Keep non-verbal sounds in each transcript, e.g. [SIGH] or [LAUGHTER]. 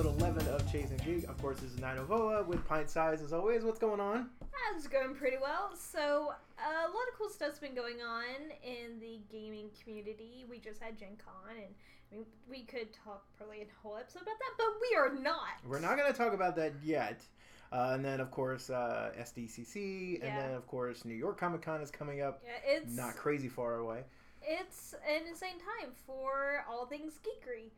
episode 11 of Chasing Geek. Of course, this is Ninovoa with Pint Size as always. What's going on? That's going pretty well. So, a lot of cool stuff's been going on in the gaming community. We just had Gen Con, and I mean, we could talk probably a whole episode about that, but we are not. We're not going to talk about that yet. Uh, and then, of course, uh, SDCC, and then, of course, New York Comic Con is coming up. Yeah, it's Not crazy far away. it's an insane time for all things geekery.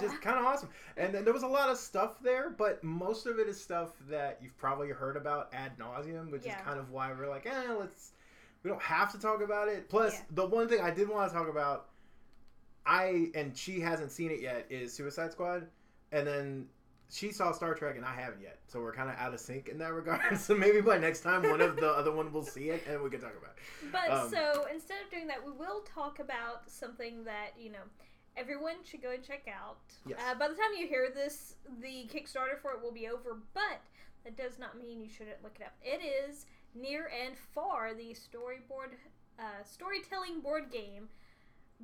Just kind of awesome. And then there was a lot of stuff there, but most of it is stuff that you've probably heard about ad nauseum, which Yeah. is kind of why we're like, eh, let's. We don't have to talk about it. Plus, Yeah. the one thing I did want to talk about, I and she hasn't seen it yet, is Suicide Squad, and then she saw Star Trek and I haven't yet, so we're kind of out of sync in that regard. [LAUGHS] so maybe by next time, one of the other one will see it and we can talk about it. But Um, so instead of doing that, we will talk about something that you know everyone should go and check out. Yes. Uh, by the time you hear this, the Kickstarter for it will be over, but that does not mean you shouldn't look it up. It is near and far the storyboard, uh, storytelling board game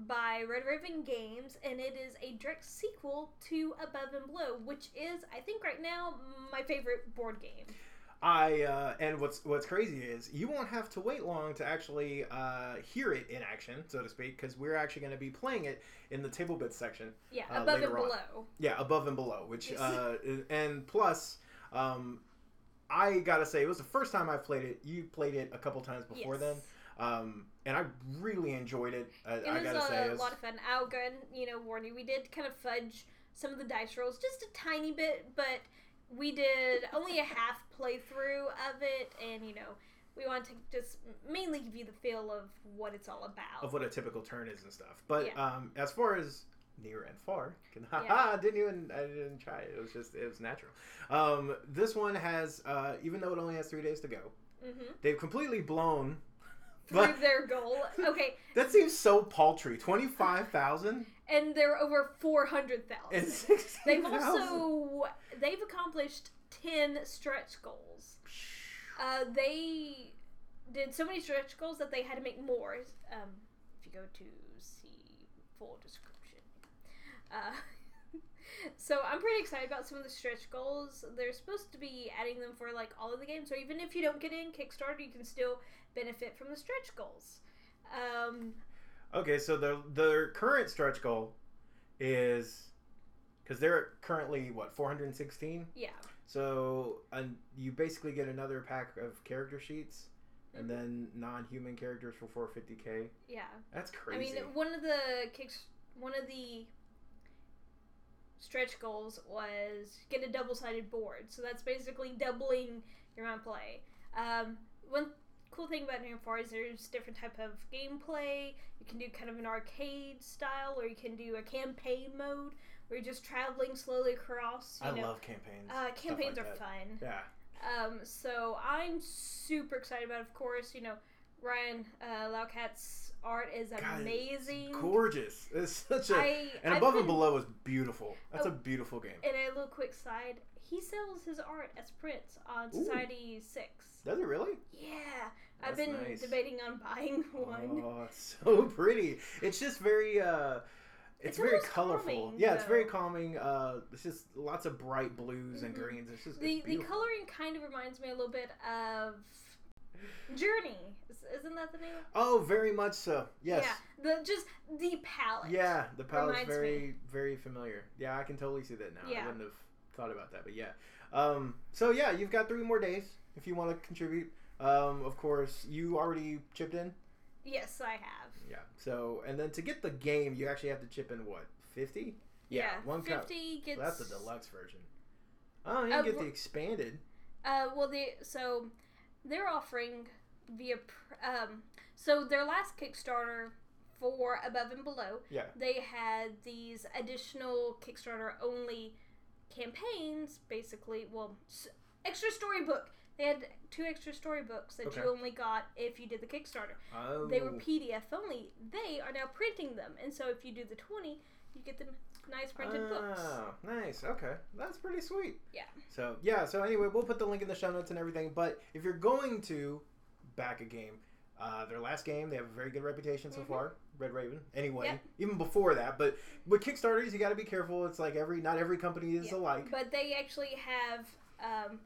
by Red Raven Games, and it is a direct sequel to Above and Below, which is, I think, right now my favorite board game. I uh, and what's what's crazy is you won't have to wait long to actually uh, hear it in action, so to speak, because we're actually going to be playing it in the table bits section. Yeah, uh, Above and on. Below. Yeah, above and below, which uh, and plus, um, I gotta say it was the first time I played it. You played it a couple times before Yes. then, um, and I really enjoyed it. I, It I was gotta a say, it was- lot of fun. I'll go and you know warn you. We did kind of fudge some of the dice rolls just a tiny bit, but we did only a half playthrough of it, and you know we want to just mainly give you the feel of what it's all about. of what a typical turn is and stuff. But Yeah. um, as far as near and far, [LAUGHS] haha, didn't even I didn't try it. It was just it was natural. Um, this one has uh, even though it only has three days to go, hmm they've completely blown. [LAUGHS] Through But [LAUGHS] their goal. Okay, that seems so paltry. Twenty five thousand and they're over four hundred and thousand. They've also they've accomplished ten stretch goals. Uh, they did so many stretch goals that they had to make more. Um, if you go to see full description, uh, [LAUGHS] so I'm pretty excited about some of the stretch goals. They're supposed to be adding them for like all of the games, so even if you don't get in Kickstarter, you can still benefit from the stretch goals. Um, Okay, so the their current stretch goal is because they're currently what four hundred and sixteen. yeah, So and you basically get another pack of character sheets, and then non-human characters for 450k. yeah. That's crazy. I mean, one of the kicks, one of the stretch goals was get a double-sided board. So that's basically doubling your amount of play. Um, one cool thing about Near and Far is there's different type of gameplay. You can do kind of an arcade style, or you can do a campaign mode where you're just traveling slowly across. You I know, love campaigns. uh, campaigns like are that. fun. Yeah, Um, so I'm super excited about. it. Of course, you know Ryan uh, Laukat's art is God, amazing. gorgeous. It's such a I and above and below is beautiful. That's Oh. a beautiful game. And a little quick side, he sells his art as prints on Ooh. Society Six. Does it really? Yeah, I've been nice. debating on buying [LAUGHS] one. Oh, it's so [LAUGHS] pretty. It's just very uh it's, It's very colorful. calming, yeah, it's very calming. Uh it's just lots of bright blues and Mhm. greens. It's just The it's the coloring kind of reminds me a little bit of Journey. Is- Isn't that the name? Oh, very much so. Yes. Yeah, the just the palette. Yeah, the palette's very, me. very familiar. Yeah, I can totally see that now. Yeah. I wouldn't have thought about that, but yeah. Um, so yeah, you've got three more days if you want to contribute. Um, of course, you already chipped in. Yes, I have. Yeah. So, and then to get the game, you actually have to chip in what fifty? Yeah, one cup. fifty gets. Well, that's the deluxe version. Oh, you Uh, get the expanded. Uh, well, they so they're offering via um so their last Kickstarter for Above and Below, Yeah. they had these additional Kickstarter only campaigns, basically. Well, extra storybook. They had two extra storybooks that Okay. you only got if you did the Kickstarter. Oh. They were PDF only. They are now printing them, and so if you do the twenty, you get the nice printed books. Oh, nice. Okay, that's pretty sweet. Yeah. So yeah. So anyway, we'll put the link in the show notes and everything. But if you're going to back a game, Uh, their last game, they have a very good reputation so Mhm. far. Red Raven. Anyway, Yep. even before that, but with Kickstarters, you got to be careful. It's like every not every company is Yeah. alike. But they actually have um,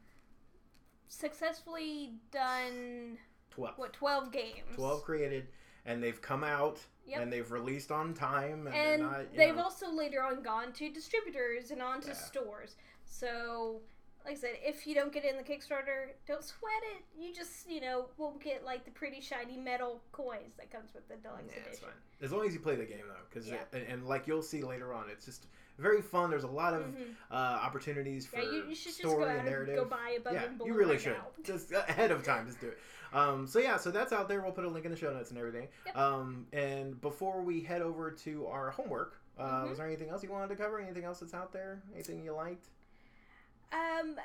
successfully done Twelve. what twelve games. 12 created, and they've come out Yep. and they've released on time, and, and they're not, they've know, also later on gone to distributors and on to Yeah. stores. So, like I said, if you don't get it in the Kickstarter, don't sweat it. You just, you know, won't get like the pretty shiny metal coins that comes with the deluxe yeah, edition. fine as long as you play the game though, because Yeah. and, and like you'll see later on, it's just very fun. There's a lot of Mhm. uh, opportunities for Yeah, you, you should just story go out and narrative. go buy a bug yeah, you really right should. now. [LAUGHS] Just ahead of time, just do it. Um, so yeah, so that's out there. We'll put a link in the show notes and everything. Yep. Um, and before we head over to our homework, uh, Mhm. was there anything else you wanted to cover? Anything else that's out there? Anything you liked? Um,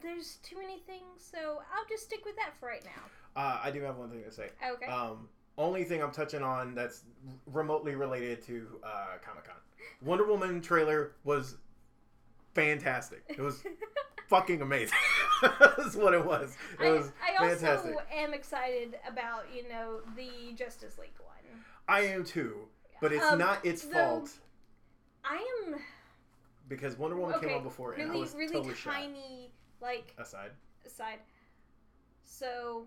there's too many things, so I'll just stick with that for right now. Uh, I do have one thing to say. Okay. Um, only thing I'm touching on that's remotely related to uh, Comic Con. Wonder Woman trailer was fantastic. It was [LAUGHS] fucking amazing. [LAUGHS] That's what it was. It I, was I also am excited about you know the Justice League one. I am too, but it's Um, not its though- fault I am because Wonder Woman came okay, out before and I was really totally tiny like Aside, aside. So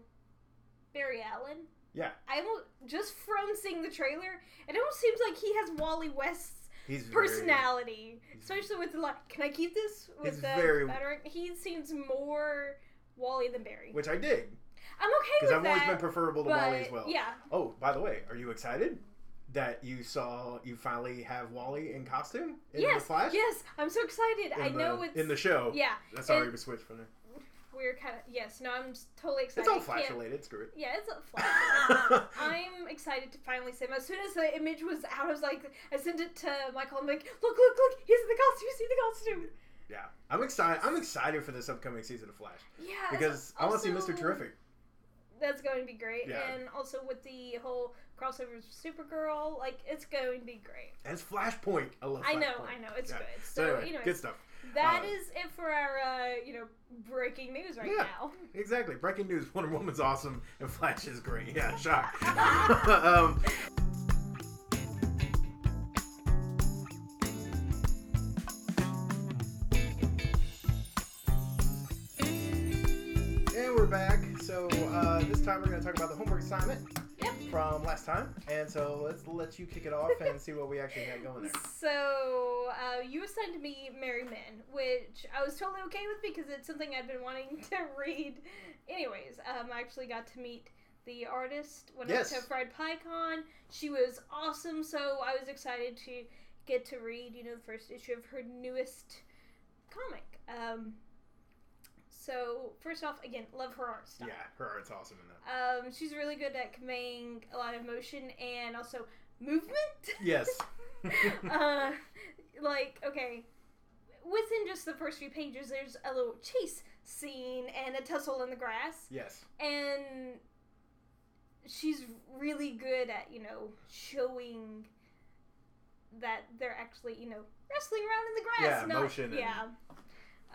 Barry Allen. Yeah. I almost just from seeing the trailer, it almost seems like he has Wally West's he's personality, he's- especially with the like. Can I keep this with the very- battering? He seems more Wally than Barry. which I dig I'm okay with because I've that. always been preferable to Wally as well. yeah, Oh, by the way, are you excited that you saw you finally have Wally in costume in yes, the Flash? yes, I'm so excited. In I the- know it's in the show. yeah. That's it- we switched from there. We're kind of yes. No, I'm totally excited. It's all I Flash can't- related. Screw it. Yeah, it's a [LAUGHS] flash. Um, I'm excited to finally see him. As soon as the image was out, I was like, I sent it to Michael. I'm like, look, look, look, he's in the costume. You see the costume. Yeah, I'm excited. I'm excited for this upcoming season of Flash Yeah, because I want to see Mr. Terrific. That's going to be great, Yeah. and also with the whole crossover with Supergirl, like it's going to be great. And it's Flashpoint. I love. Flashpoint. I know, I know, it's Yeah. good. So, So, anyway, anyways, good stuff. That Uh, is it for our, uh, you know, breaking news right Yeah. now. Exactly. Breaking news: Wonder Woman's awesome and Flash is great. Yeah, [LAUGHS] shock. [LAUGHS] um, and we're back. So uh, this time we're going to talk about the homework assignment. From last time. And so let's let you kick it off and [LAUGHS] see what we actually had going there. So, uh, you assigned me Merry Men, which I was totally okay with because it's something I'd been wanting [LAUGHS] to read. Anyways, um, I actually got to meet the artist when Yes. I went to Fried PyCon. She was awesome, so I was excited to get to read, you know, the first issue of her newest comic. Um, so, first off, again, love her art style. Yeah, her art's awesome in that. Um, she's really good at conveying a lot of emotion and also movement. Yes. [LAUGHS] uh, like okay, within just the first few pages, there's a little chase scene and a tussle in the grass, Yes. and she's really good at you know showing that they're actually you know wrestling around in the grass. Yeah, not, motion and- Yeah.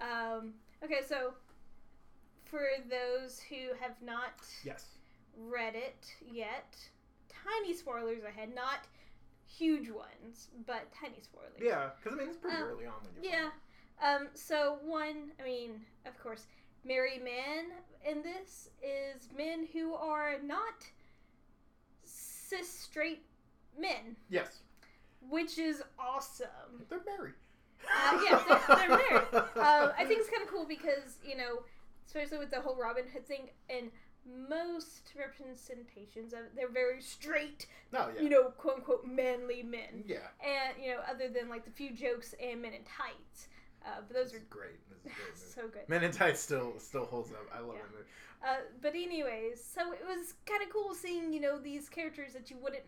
Um, okay, so for those who have not Yes. read it yet. Tiny spoilers ahead, not huge ones, but tiny spoilers. Yeah, because I mean it's pretty Um, early on when you're Yeah. Um. So one, I mean, of course, marry men in this is men who are not cis straight men, Yes. which is awesome. They're married. Uh, yeah, they're, they're married. Um, [LAUGHS] I think it's kind of cool because you know, especially with the whole Robin Hood thing, and most representations of it. they're very straight, No, yeah. you know, quote unquote manly men, yeah. and you know, other than like the few jokes and Men in Tights, uh, but those This are great. This is [LAUGHS] great so good. Men in Tights still still holds up. I love Yeah. that movie. Uh, but anyways, so it was kind of cool seeing you know these characters that you wouldn't,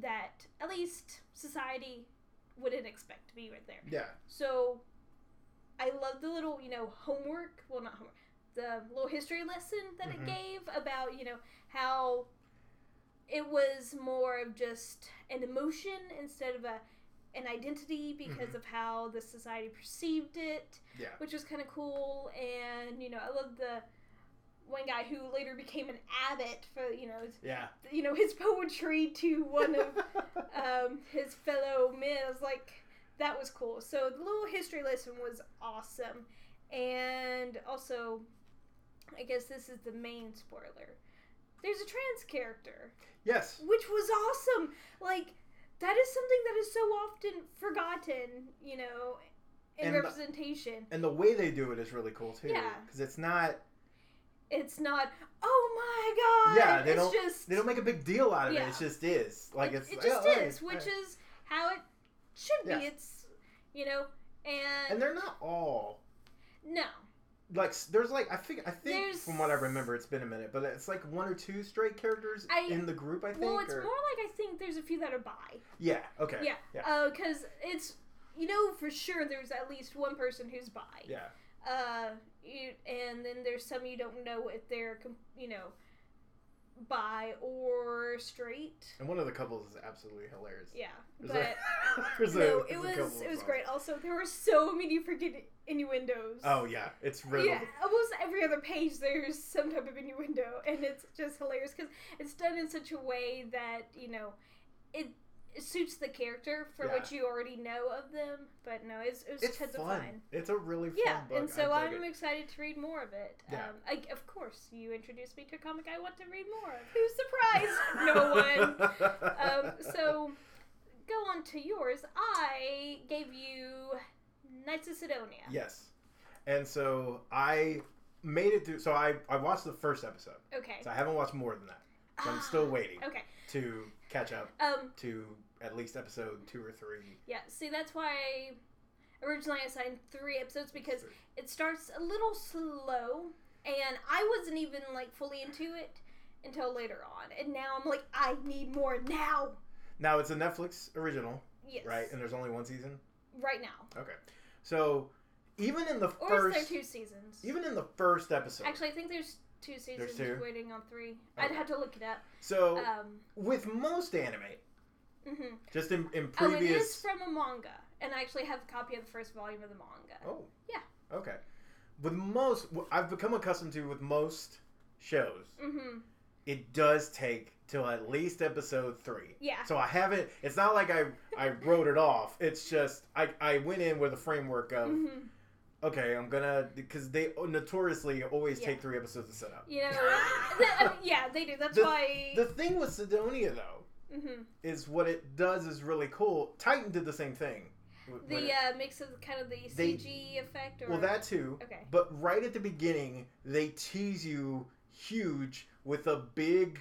that at least society wouldn't expect to be right there. Yeah. So I love the little, you know, homework. Well, not homework. The little history lesson that Mhm. it gave about, you know, how it was more of just an emotion instead of a an identity because Mhm. of how the society perceived it, Yeah. which was kind of cool. And you know, I love the one guy who later became an abbot for you know his, Yeah. you know his poetry to one of [LAUGHS] um, his fellow men. I was like, that was cool. So the little history lesson was awesome, and also, I guess this is the main spoiler. There's a trans character, yes. which was awesome. Like that is something that is so often forgotten, you know, in And the- representation. And the way they do it is really cool too. Yeah. Because it's not It's not, oh my god. Yeah, they it's don't- just they don't make a big deal out of Yeah. it. It just is. Like it, it's it just oh, is, which is how it should Yeah. be. It's you know, and, And they're not all no, like there's like I think I think There's- from what I remember it's been a minute, but it's like one or two straight characters I- in the group. I think. well, it's or- more like I think there's a few that are bi. Yeah. Okay. Yeah, Yeah. because it's you know for sure there's at least one person who's bi. Yeah. Uh, you, and then there's some you don't know if they're you know bi or straight. And one of the couples is absolutely hilarious. Yeah, There's but a- um, [LAUGHS] a- no, there's it was it was great. Also, there were so many freaking innuendos. Oh yeah, it's really Yeah, almost every other page there's some type of innuendo, and it's just hilarious because it's done in such a way that you know it suits the character for Yeah. what you already know of them. But no, it's it was it's tons fun. of fun. It's a really fun Yeah, book. and so I'm it. excited to read more of it. Yeah. Um, I, of course, you introduced me to a comic I want to read more of. Who's surprised? [LAUGHS] no one. Um, [LAUGHS] so, go on to yours. I gave you Knights of Sidonia. Yes. And so I made it through. So I, I watched the first episode. Okay. So I haven't watched more than that. So I'm still waiting Okay. To catch up Um. to at least episode two or three. Yeah. See, that's why originally I assigned three episodes because it starts a little slow, and I wasn't even like fully into it until later on, and now I'm like, I need more now. Now it's a Netflix original, Yes. right? And there's only one season. Right now. Okay. So even in the Or first, is there two seasons? even in the first episode. Actually, I think there's two seasons. two? Waiting on three. I'd have to look it up. so Um. with most anime, hmm just in, in Oh, it is from a manga, and I actually have a copy of the first volume of the manga. Oh. Yeah. Okay. With most, I've become accustomed to with most shows, Mm-hmm. it does take till at least episode three. Yeah. So I haven't. It's not like I I wrote it off. It's just I I went in with a framework of hmm okay I'm gonna because they notoriously always Yeah. take three episodes to set up. You know, th- I mean, yeah, they do. That's The- why. The thing with Sidonia though hmm is what it does is really cool. Titan did the same thing. The it- uh, mix of kind of the They- CG effect, or well, that too. okay, But right at the beginning, they tease you huge with a big,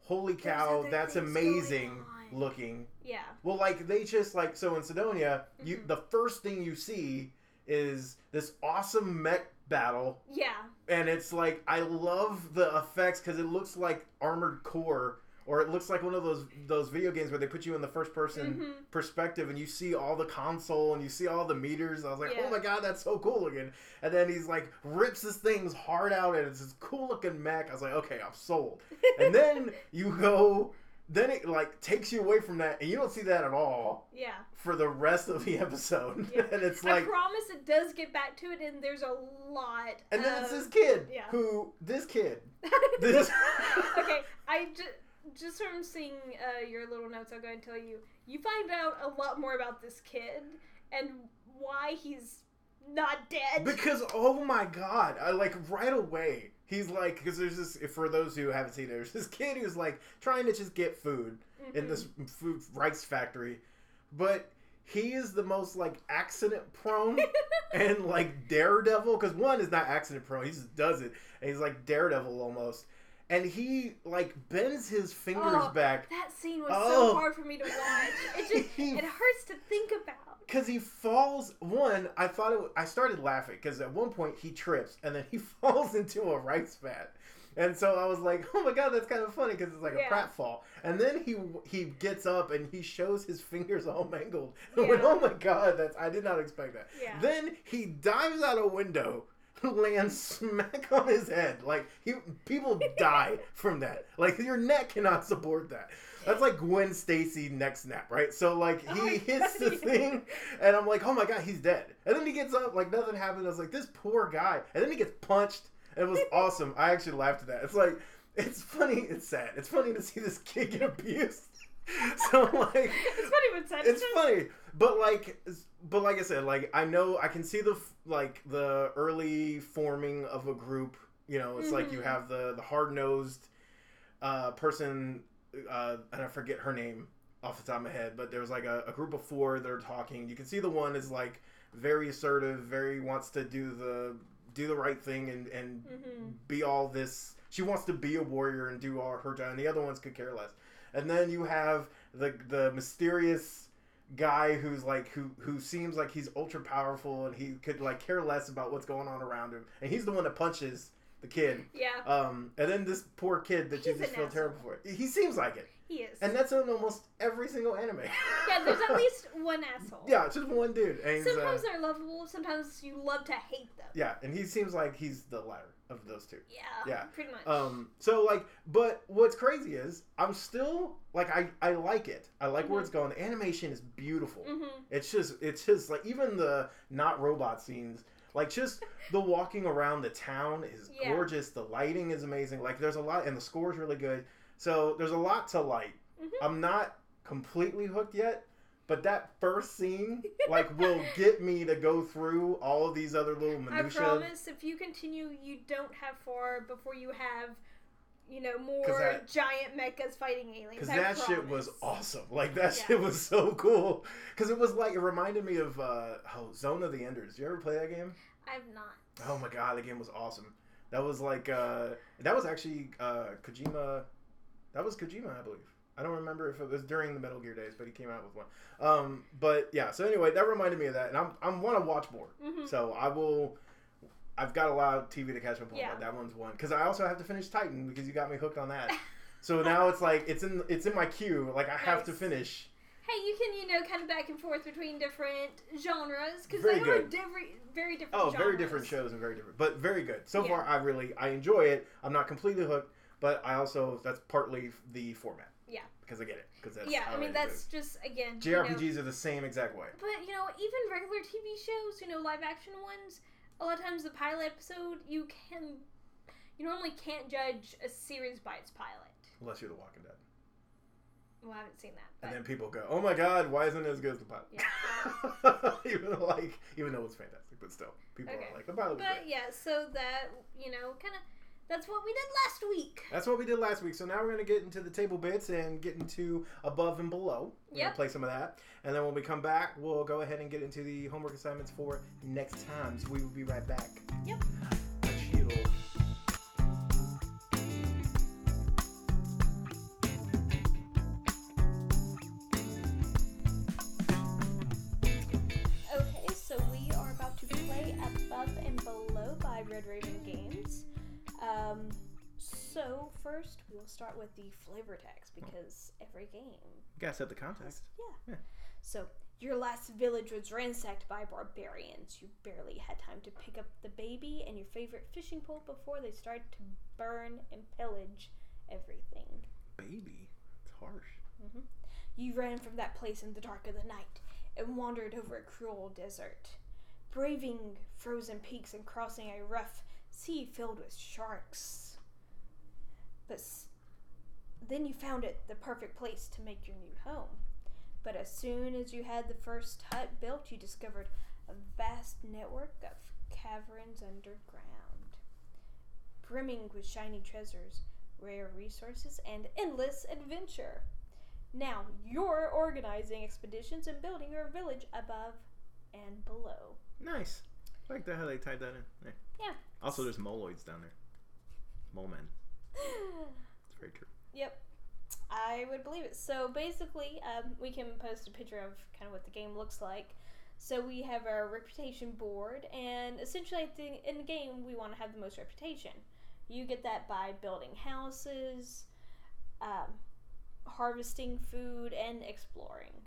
holy cow, that's amazing looking. yeah, Well, like they just like so in Sidonia, you Mhm. the first thing you see is this awesome mech battle, yeah, and it's like I love the effects because it looks like Armored Core. Or it looks like one of those those video games where they put you in the first person hmm perspective and you see all the console and you see all the meters. I was like, Yeah. oh my god, that's so cool looking. And then he's like rips this thing's heart out and it's this cool looking mech. I was like, okay, I'm sold. [LAUGHS] And then you go, then it like takes you away from that and you don't see that at all yeah. for the rest of the [LAUGHS] episode. Yeah. and it's like I promise it does get back to it, and there's a lot. and then it's this kid yeah. who, this kid, [LAUGHS] this. okay, I just just from seeing uh, your little notes, I'll go and tell you. You find out a lot more about this kid and why he's not dead. Because oh my god, I like right away. He's like, because there's this. For those who haven't seen it, there's this [LAUGHS] kid who's like trying to just get food in Mhm. this food rice factory, but he is the most like accident prone [LAUGHS] and like daredevil. Because one is not accident prone, he just does it, and he's like daredevil almost. And he like bends his fingers Oh, back That scene was Oh. so hard for me to watch. It [LAUGHS] just it hurts to think about. Because he falls. One, I thought it. I started laughing because at one point he trips and then he [LAUGHS] falls into a rice vat, and so I was like, "Oh my god, that's kind of funny because it's like a Yeah. pratfall." And then he he gets up and he shows his fingers all mangled. [LAUGHS] And went, "Oh my god, that's I did not expect that." Yeah. Then he dives out a window, lands smack on his head. Like he people die from that. Like your neck cannot support that. That's like Gwen Stacy neck snap, right? So like Oh he my hits the God. thing, and I'm like, oh my god, he's dead. And then he gets up like nothing happened. I was like, this poor guy. And then he gets punched, It was [LAUGHS] awesome. I actually laughed at that. It's like it's funny. It's sad. It's funny to see this kid get abused. [LAUGHS] so like it's funny but sad. it's funny but like but like i said like i know i can see the f- like the early forming of a group you know it's like you Mhm. have the the hard-nosed uh person uh and i forget her name off the top of my head but there's like a, a group of four that are talking you can see the one is like very assertive very wants to do the do the right thing and and Mhm. be all this she wants to be a warrior and do all her job and the other ones could care less and then you have the the mysterious guy who's like who who seems like he's ultra powerful and he could like care less about what's going on around him and he's the one that punches the kid Yeah, um and then this poor kid that you just feel asshole. terrible for he seems like it he is. and that's in almost every single anime yeah, there's at [LAUGHS] least one asshole. yeah just one dude and he's, uh, Sometimes they're lovable. Sometimes you love to hate them. yeah and he seems like he's the latter of those two Yeah. Yeah. Pretty much. Um, so like, but what's crazy is I'm still like I I like it. I like where Mhm. it's going. The animation is beautiful. mm-hmm. It's just it's just like even the not robot scenes, like just [LAUGHS] the walking around the town is Yeah. gorgeous. The lighting is amazing. Like there's a lot and the score is really good. So there's a lot to like. Mhm. I'm not completely hooked yet, but that first scene like will [LAUGHS] get me to go through all of these other little I promise if you continue, you don't have far before you have, you know, more that- giant mechas fighting aliens. Because that shit was awesome. Like that Yeah. shit was so cool. Because it was like it reminded me of uh, oh Zone of the Enders. Did you ever play that game? I've not. Oh my god, the game was awesome. That was like uh, that was actually uh, Kojima. That was Kojima, I believe. I don't remember if it was during the Metal Gear days, but he came out with one. Um, but yeah, so anyway, that reminded me of that, and I'm I'm want to watch more. hmm So I will. I've got a lot of TV to catch up on. Yeah. But that one's one because I also have to finish Titan because you got me hooked on that. [LAUGHS] so now it's like it's in it's in my queue. Like I have to finish. Hey, you can you know kind of back and forth between different genres because they are good. different, very different. Oh, very different shows and very different, but very good so Yeah. far. I really I enjoy it. I'm not completely hooked, but I also that's partly the format. Because I get it. Because that's yeah, how I mean that's just again. you know, JRPGs are the same exact way. But you know, even regular TV shows, you know, live action ones, a lot of times the pilot episode, you can, you normally can't judge a series by its pilot. Unless you're The Walking Dead, Well, I haven't seen that. and then people go, "Oh my God, why isn't it as good as the pilot?" Yeah. [LAUGHS] even like even though it's fantastic, but still, people Okay. are like, "The pilot but great." yeah, so that you know, kind of, that's what we did last week. That's what we did last week. So now we're gonna get into the table bits and get into above and below. We're Yep. play some of that, and then when we come back, we'll go ahead and get into the homework assignments for next time. So we will be right back. Yep. Okay, so we are about to play Above and Below by Red Raven. Um, so first we'll start with the flavor text because every game You gotta set the context. Yeah. Yeah. So, your last village was ransacked by barbarians. You barely had time to pick up the baby and your favorite fishing pole before they started to burn and pillage everything. Baby, it's harsh. You ran from that place in the dark of the night and wandered over a cruel desert, braving frozen peaks and crossing a rough sea filled with sharks. But s- then you found it the perfect place to make your new home. But as soon as you had the first hut built, you discovered a vast network of caverns underground, brimming with shiny treasures, rare resources, and endless adventure. Now you're organizing expeditions and building your village above and below. Nice. I like that how they tied that in. Yeah. Yeah. Also, there's moloids down there. Mole men. It's very true. yep. I would believe it. So basically, um, we can post a picture of kind of what the game looks like. So we have our reputation board, and essentially, in the game, we want to have the most reputation. You get that by building houses, um, harvesting food, and exploring.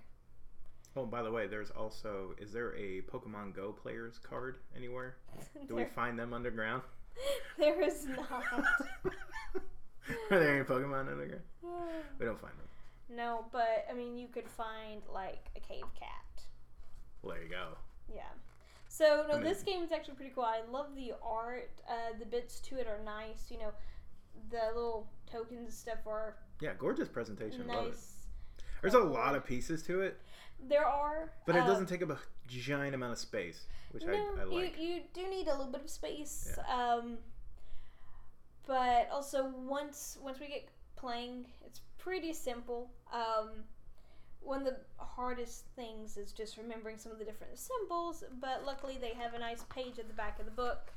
Oh, by the way, there's also is there a Pokemon Go players card anywhere? [LAUGHS] Do we find them underground? [LAUGHS] there is not. [LAUGHS] Are there any Pokemon underground? [SIGHS] We don't find them. No, but I mean, you could find like a cave cat. Well, there you go. Yeah. So no, this game is actually pretty cool. I love the art. Uh, the bits to it are nice. You know, the little tokens and stuff are Yeah, gorgeous presentation. Love it. nice. There's a lot of pieces to it, There are, but it doesn't take up a giant amount of space, which no, I, I like. you you do need a little bit of space. Um, but also once once we get playing, it's pretty simple. Um, one of the hardest things is just remembering some of the different symbols. But luckily, they have a nice page at the back of the book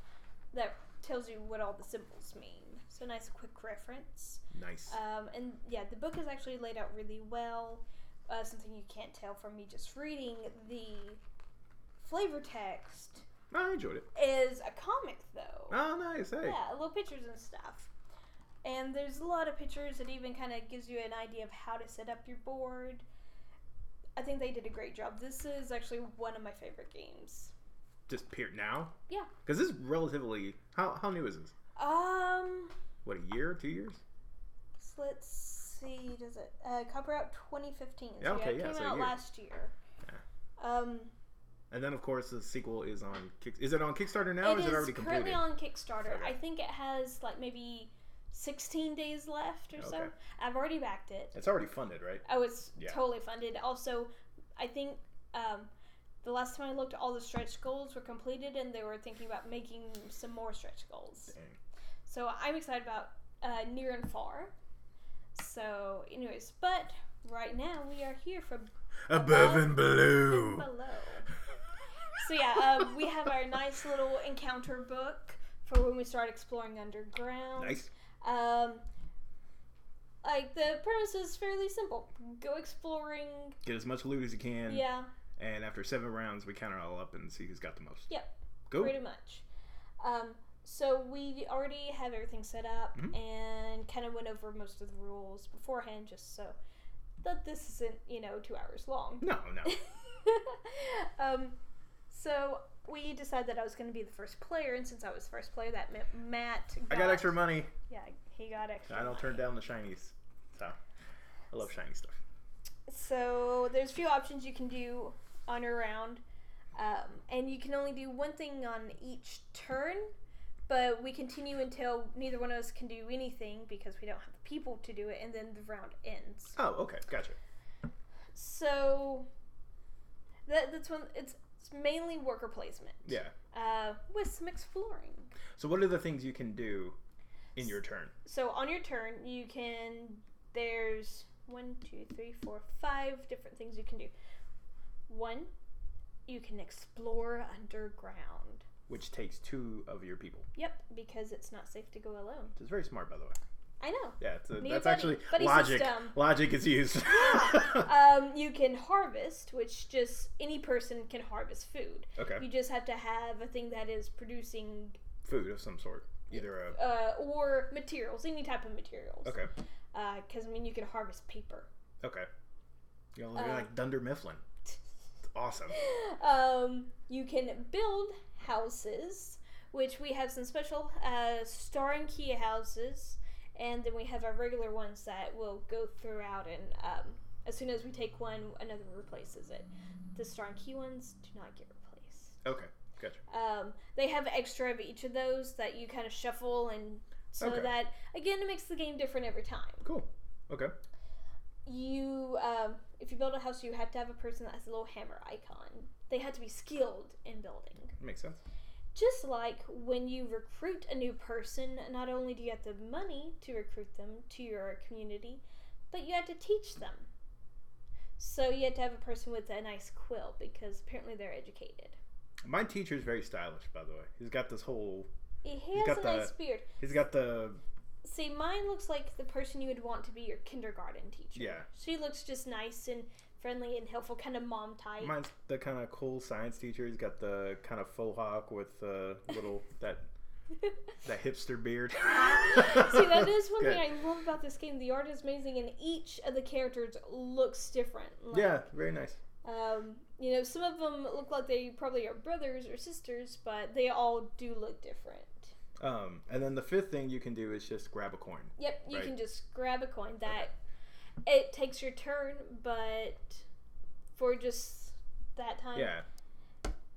that tells you what all the symbols mean. So nice quick reference. Nice. Um, and yeah, the book is actually laid out really well. Uh, something you can't tell from me just reading the flavor text I enjoyed it. is a comic though. Oh, nice. Hey. Yeah, a little pictures and stuff. And there's a lot of pictures that even kind of gives you an idea of how to set up your board. I think they did a great job. This is actually one of my favorite games. Just peer now. Yeah. Because this is relatively. How how new is this? Um, What a year? Two years? so let's see. Does it uh, out 2015? So Yeah, okay, it yeah, came so out last year. Yeah. Um, And then of course the sequel is on. Kick- is it on Kickstarter now? or it is is it already currently on Kickstarter. Okay. I think it has like maybe 16 days left or so. Okay. I've already backed it. It's already funded, right? Oh, it's Yeah. totally funded. Also, I think um, the last time I looked, all the stretch goals were completed, and they were thinking about making some more stretch goals. Dang. So I'm excited about uh, near and far. So, anyways, but right now we are here for Above and and below. below. So yeah, um, we have our nice little encounter book for when we start exploring underground. Nice. Um, like the premise is fairly simple: go exploring. Get as much loot as you can. yeah, And after seven rounds, we count it all up and see who's got the most. Yep. Cool. pretty much. Um, so we already have everything set up Mhm. and kind of went over most of the rules beforehand, just so that this isn't you know two hours long. No, no. [LAUGHS] um, so we decided that I was going to be the first player, and since I was first player, that meant Matt. I got extra money. Yeah, he got extra. I don't money. turn down the shinies. So I love shiny stuff. So there's a few options you can do on your round, um, and you can only do one thing on each turn. But we continue until neither one of us can do anything because we don't have the people to do it, and then the round ends. Oh, okay, gotcha. So that that's when it's, it's mainly worker placement. Yeah. Uh, with some exploring. So what are the things you can do in your turn? So on your turn, you can. There's one, two, three, four, five different things you can do. One, you can explore underground. Which takes two of your people. Yep, because it's not safe to go alone. Which is very smart, by the way. I know. Yeah, it's a, that's actually logic. system. Logic is used. [LAUGHS] Um, you can harvest, which just any person can harvest food. okay. You just have to have a thing that is producing Food of some sort. Either a. uh, or materials, any type of materials. Okay. Because I mean, you can harvest paper. Okay. You know, Uh, like Dunder Mifflin. [LAUGHS] It's awesome. um, you can build houses, which we have some special uh, star and key houses, and then we have our regular ones that will go throughout. And um, as soon as we take one, another replaces it. The star and key ones do not get replaced. Okay. Gotcha. Um, they have extra of each of those that you kind of shuffle, and so Okay. that again it makes the game different every time. Cool. Okay. you um, if you build a house you have to have a person that has a little hammer icon they have to be skilled in building Makes sense. just like when you recruit a new person not only do you have the money to recruit them to your community but you have to teach them so you have to have a person with a nice quill because apparently they're educated My teacher is very stylish, by the way. He's got this whole. he has got a nice beard He's got the. see mine looks like the person you would want to be your kindergarten teacher Yeah. she looks just nice and friendly and helpful kind of mom type Mine's the kind of cool science teacher. He's got the kind of faux hawk with the little [LAUGHS] that that hipster beard. [LAUGHS] See, that is one Good. thing I love about this game. The art is amazing, and each of the characters looks different. Like, Yeah, very nice. Um, you know, some of them look like they probably are brothers or sisters, but they all do look different. Um, and then the fifth thing you can do is just grab a coin. Yep, you Right. can just grab a coin. That it takes your turn, but for just that time, Yeah.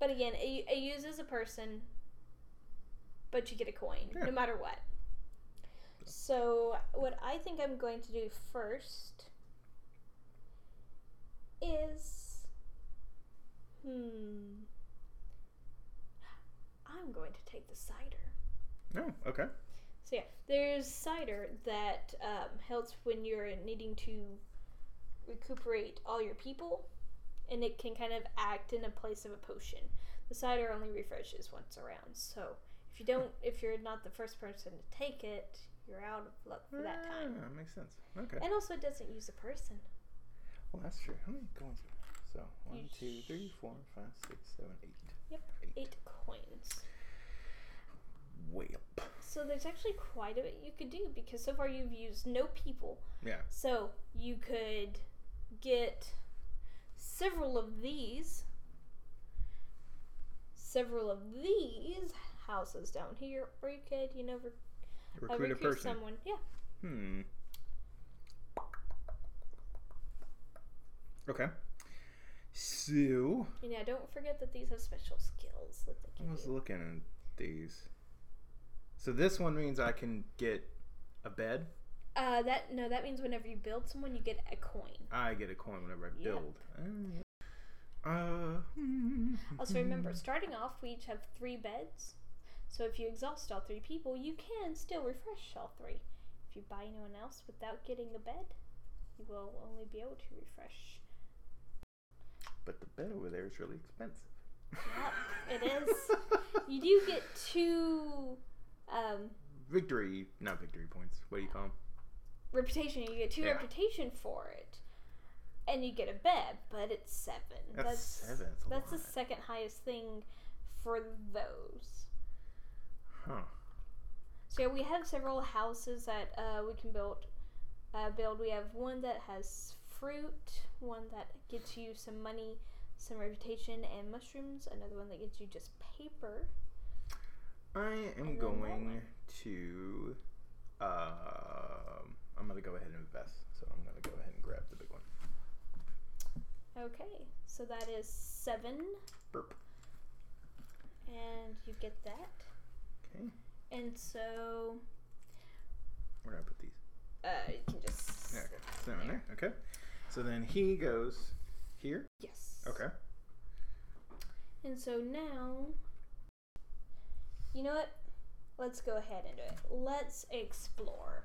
But again, it, it uses a person, but you get a coin Yeah. no matter what. So what I think I'm going to do first is, hmm, I'm going to take the cider. Oh, okay. So yeah, there's cider that um, helps when you're needing to recuperate all your people, and it can kind of act in a place of a potion. The cider only refreshes once around, so if you don't, if you're not the first person to take it, you're out of luck for that time. Ah, makes sense. Okay. And also, it doesn't use a person. Well, that's true. How many coins? are there? So one, You two, three, four, five, six, seven, eight. Yep, Eight. eight coins. Way up. So there's actually quite a bit you could do because so far you've used no people. Yeah. So you could get several of these, several of these houses down here, or you could, you know, re- uh, Recruit a person. someone. Yeah. Hmm. Okay. So And yeah, don't forget that these have special skills that they I was do. looking at these. So this one means I can get a bed. Uh, that no, that means whenever you build someone, you get a coin. I get a coin whenever I Yep. build. Uh, hmm. Also, remember, starting off, we each have three beds. So if you exhaust all three people, you can still refresh all three. If you buy anyone else without getting a bed, you will only be able to refresh. But the bed over there is really expensive. Yep, it is. [LAUGHS] You do get two um, victory, not victory points. What do you call them? reputation. You get two Yeah. reputation for it, and you get a bed, but it's seven. That's seven, that's That's the second highest thing for those. Huh. So yeah, we have several houses that uh, we can build. Uh, build. We have one that has fruit, one that gets you some money, some reputation, and mushrooms. Another one that gets you just paper. I am And going to. Um, I'm gonna go ahead and invest. So I'm gonna go ahead and grab the big one. Okay, so that is seven, Burp. and you get that. Okay. And so Where do I put these? uh, you can just Yeah, okay. So in there. Okay. So then he goes here. yes. Okay. And so now, you know what? Let's go ahead and do it. Let's explore.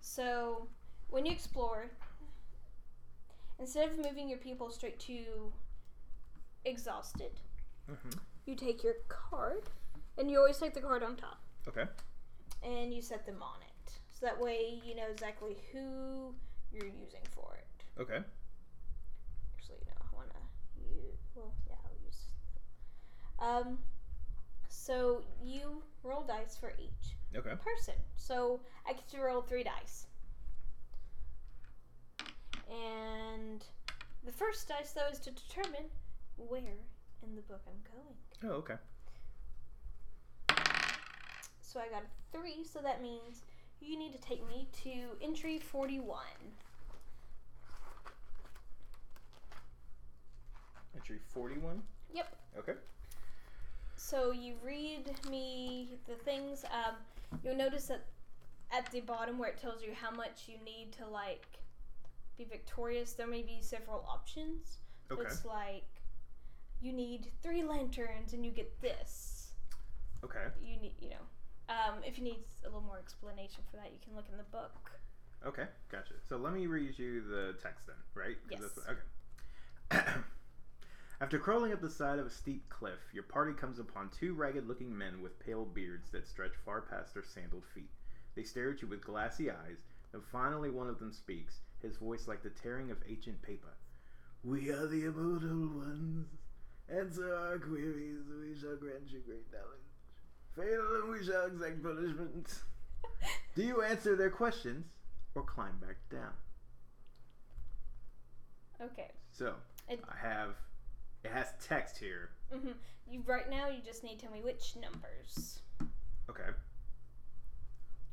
So, when you explore, instead of moving your people straight to exhausted, Mm-hmm. you take your card, and you always take the card on top, Okay. and you set them on it. So that way you know exactly who you're using for it. Okay. Actually, no, I want to use. Well, yeah, I'll use. Um, so you roll dice for each Okay. person. So I get to roll three dice, and the first dice though is to determine where in the book I'm going. Oh, okay. So I got a three, so that means you need to take me to entry forty-one. Entry 41. Yep. Okay. So you read me the things. Um, you'll notice that at the bottom where it tells you how much you need to like be victorious, there may be several options. So Okay. it's like you need three lanterns and you get this. Okay. You need, you know, um, if you need a little more explanation for that, you can look in the book. Okay. Gotcha. So let me read you the text then, right? Yes. that's- okay. [CLEARS THROAT] After crawling up the side of a steep cliff, your party comes upon two ragged looking men with pale beards that stretch far past their sandaled feet. They stare at you with glassy eyes, and finally one of them speaks, his voice like the tearing of ancient paper. We are the immortal ones. Answer our queries, and we shall grant you great knowledge. Fail, and we shall exact punishment. [LAUGHS] Do you answer their questions or climb back down? Okay. So It- I have it has text here. hmm You right now you just need to tell me which numbers. Okay.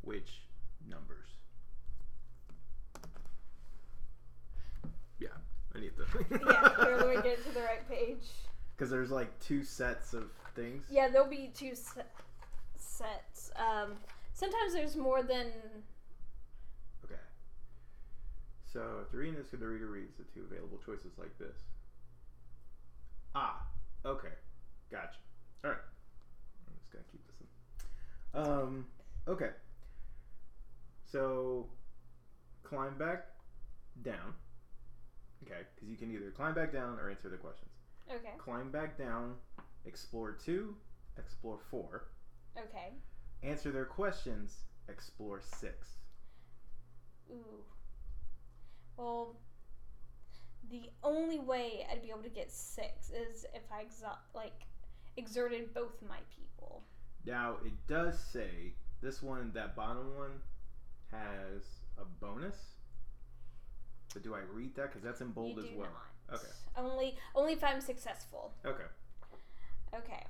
Which numbers? Yeah, I need to. yeah, [LAUGHS] clearly we get to the right page. Because there's like two sets of things. Yeah, there'll be two se- sets. Um, sometimes there's more than. Okay. So after reading this, could the reader reads the two available choices like this? Ah, okay, gotcha. All right, I'm just gonna keep this in. Um, okay. So climb back down. Okay, because you can either climb back down or answer the questions. Okay. Climb back down, explore two, explore four, Okay. answer their questions, explore six. Ooh. Well, the only way I'd be able to get six is if I exo- like exerted both my people. Now it does say this one, that bottom one, has a bonus. But do I read that? Because that's in bold you as well. not. Okay. Only only if I'm successful. Okay. Okay.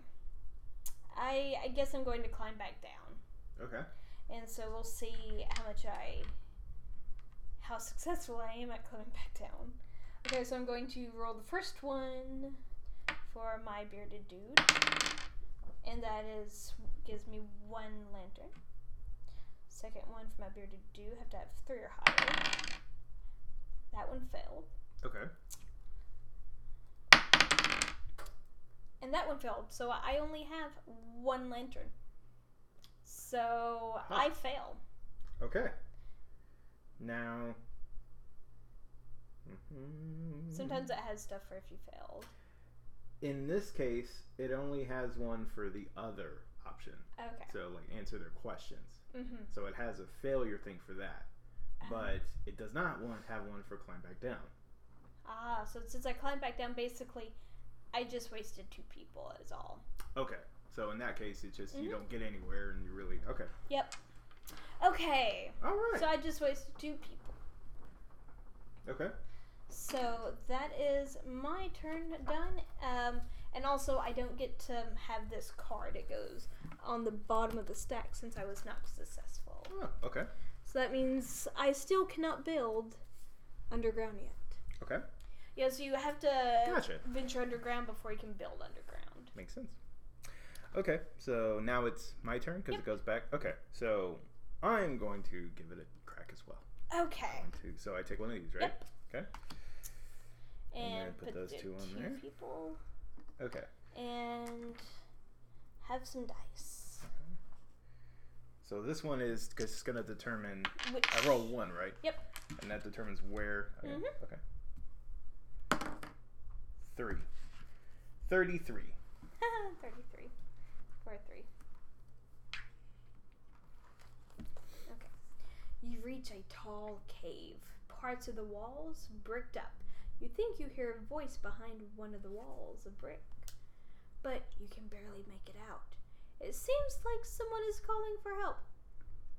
I I guess I'm going to climb back down. Okay. And so we'll see how much I how successful I am at climbing back down. Okay, so I'm going to roll the first one for my bearded dude. And that is gives me one lantern. Second one for my bearded dude, have to have three or higher. That one failed. Okay. And that one failed. So I only have one lantern. So I fail. Okay. Now. Mhm. Sometimes it has stuff for if you failed. In this case, it only has one for the other option. Okay. So, like, answer their questions. Mm-hmm. So it has a failure thing for that. But it does not want have one for climb back down. Ah, so since I climbed back down, basically, I just wasted two people. Is all. Okay. So in that case, it's just you Mhm. don't get anywhere, and you really okay. Yep. Okay. All right. So I just wasted two people. okay. So that is my turn done. Um, and also I don't get to have this card. It goes on the bottom of the stack since I was not successful. Oh, okay. So that means I still cannot build underground yet. Okay. Yeah, so you have to Gotcha. venture underground before you can build underground. Makes sense. Okay. So now it's my turn because Yep. it goes back. Okay. So I'm going to give it a crack as well. Okay. One, two. So I take one of these, right? Yep. Okay. And And, put put, those two on two there. people Okay. and have some dice. So this one is because it's gonna determine. Which, I roll one, right? Yep. And that determines where. Okay. Mhm. okay. Three. Thirty-three. [LAUGHS] 33. Four, three. Okay. You reach a tall cave. Parts of the walls bricked up. You think you hear a voice behind one of the walls of brick, but you can barely make it out. It seems like someone is calling for help.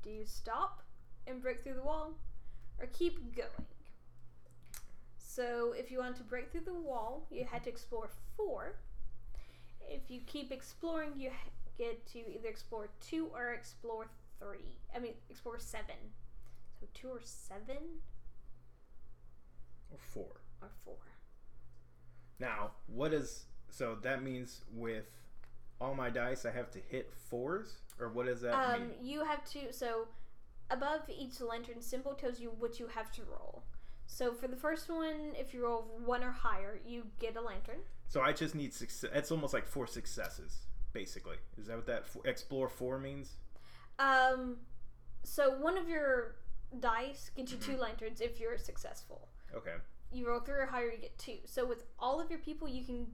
Do you stop and break through the wall, or keep going? So, if you want to break through the wall, you had to explore four. If you keep exploring, you get to either explore two or explore three. I mean, explore seven. So, two or seven Or four. Or four. Now, what is so that means with all my dice I have to hit fours? Or what does that Um, mean? you have to so above each lantern symbol tells you what you have to roll. So for the first one, if you roll one or higher, you get a lantern. So I just need success it's almost like four successes, basically. Is that what that explore four means? Um, so one of your dice gets you Mm-hmm. two lanterns if you're successful. Okay. You roll three or higher, you get two. So with all of your people, you can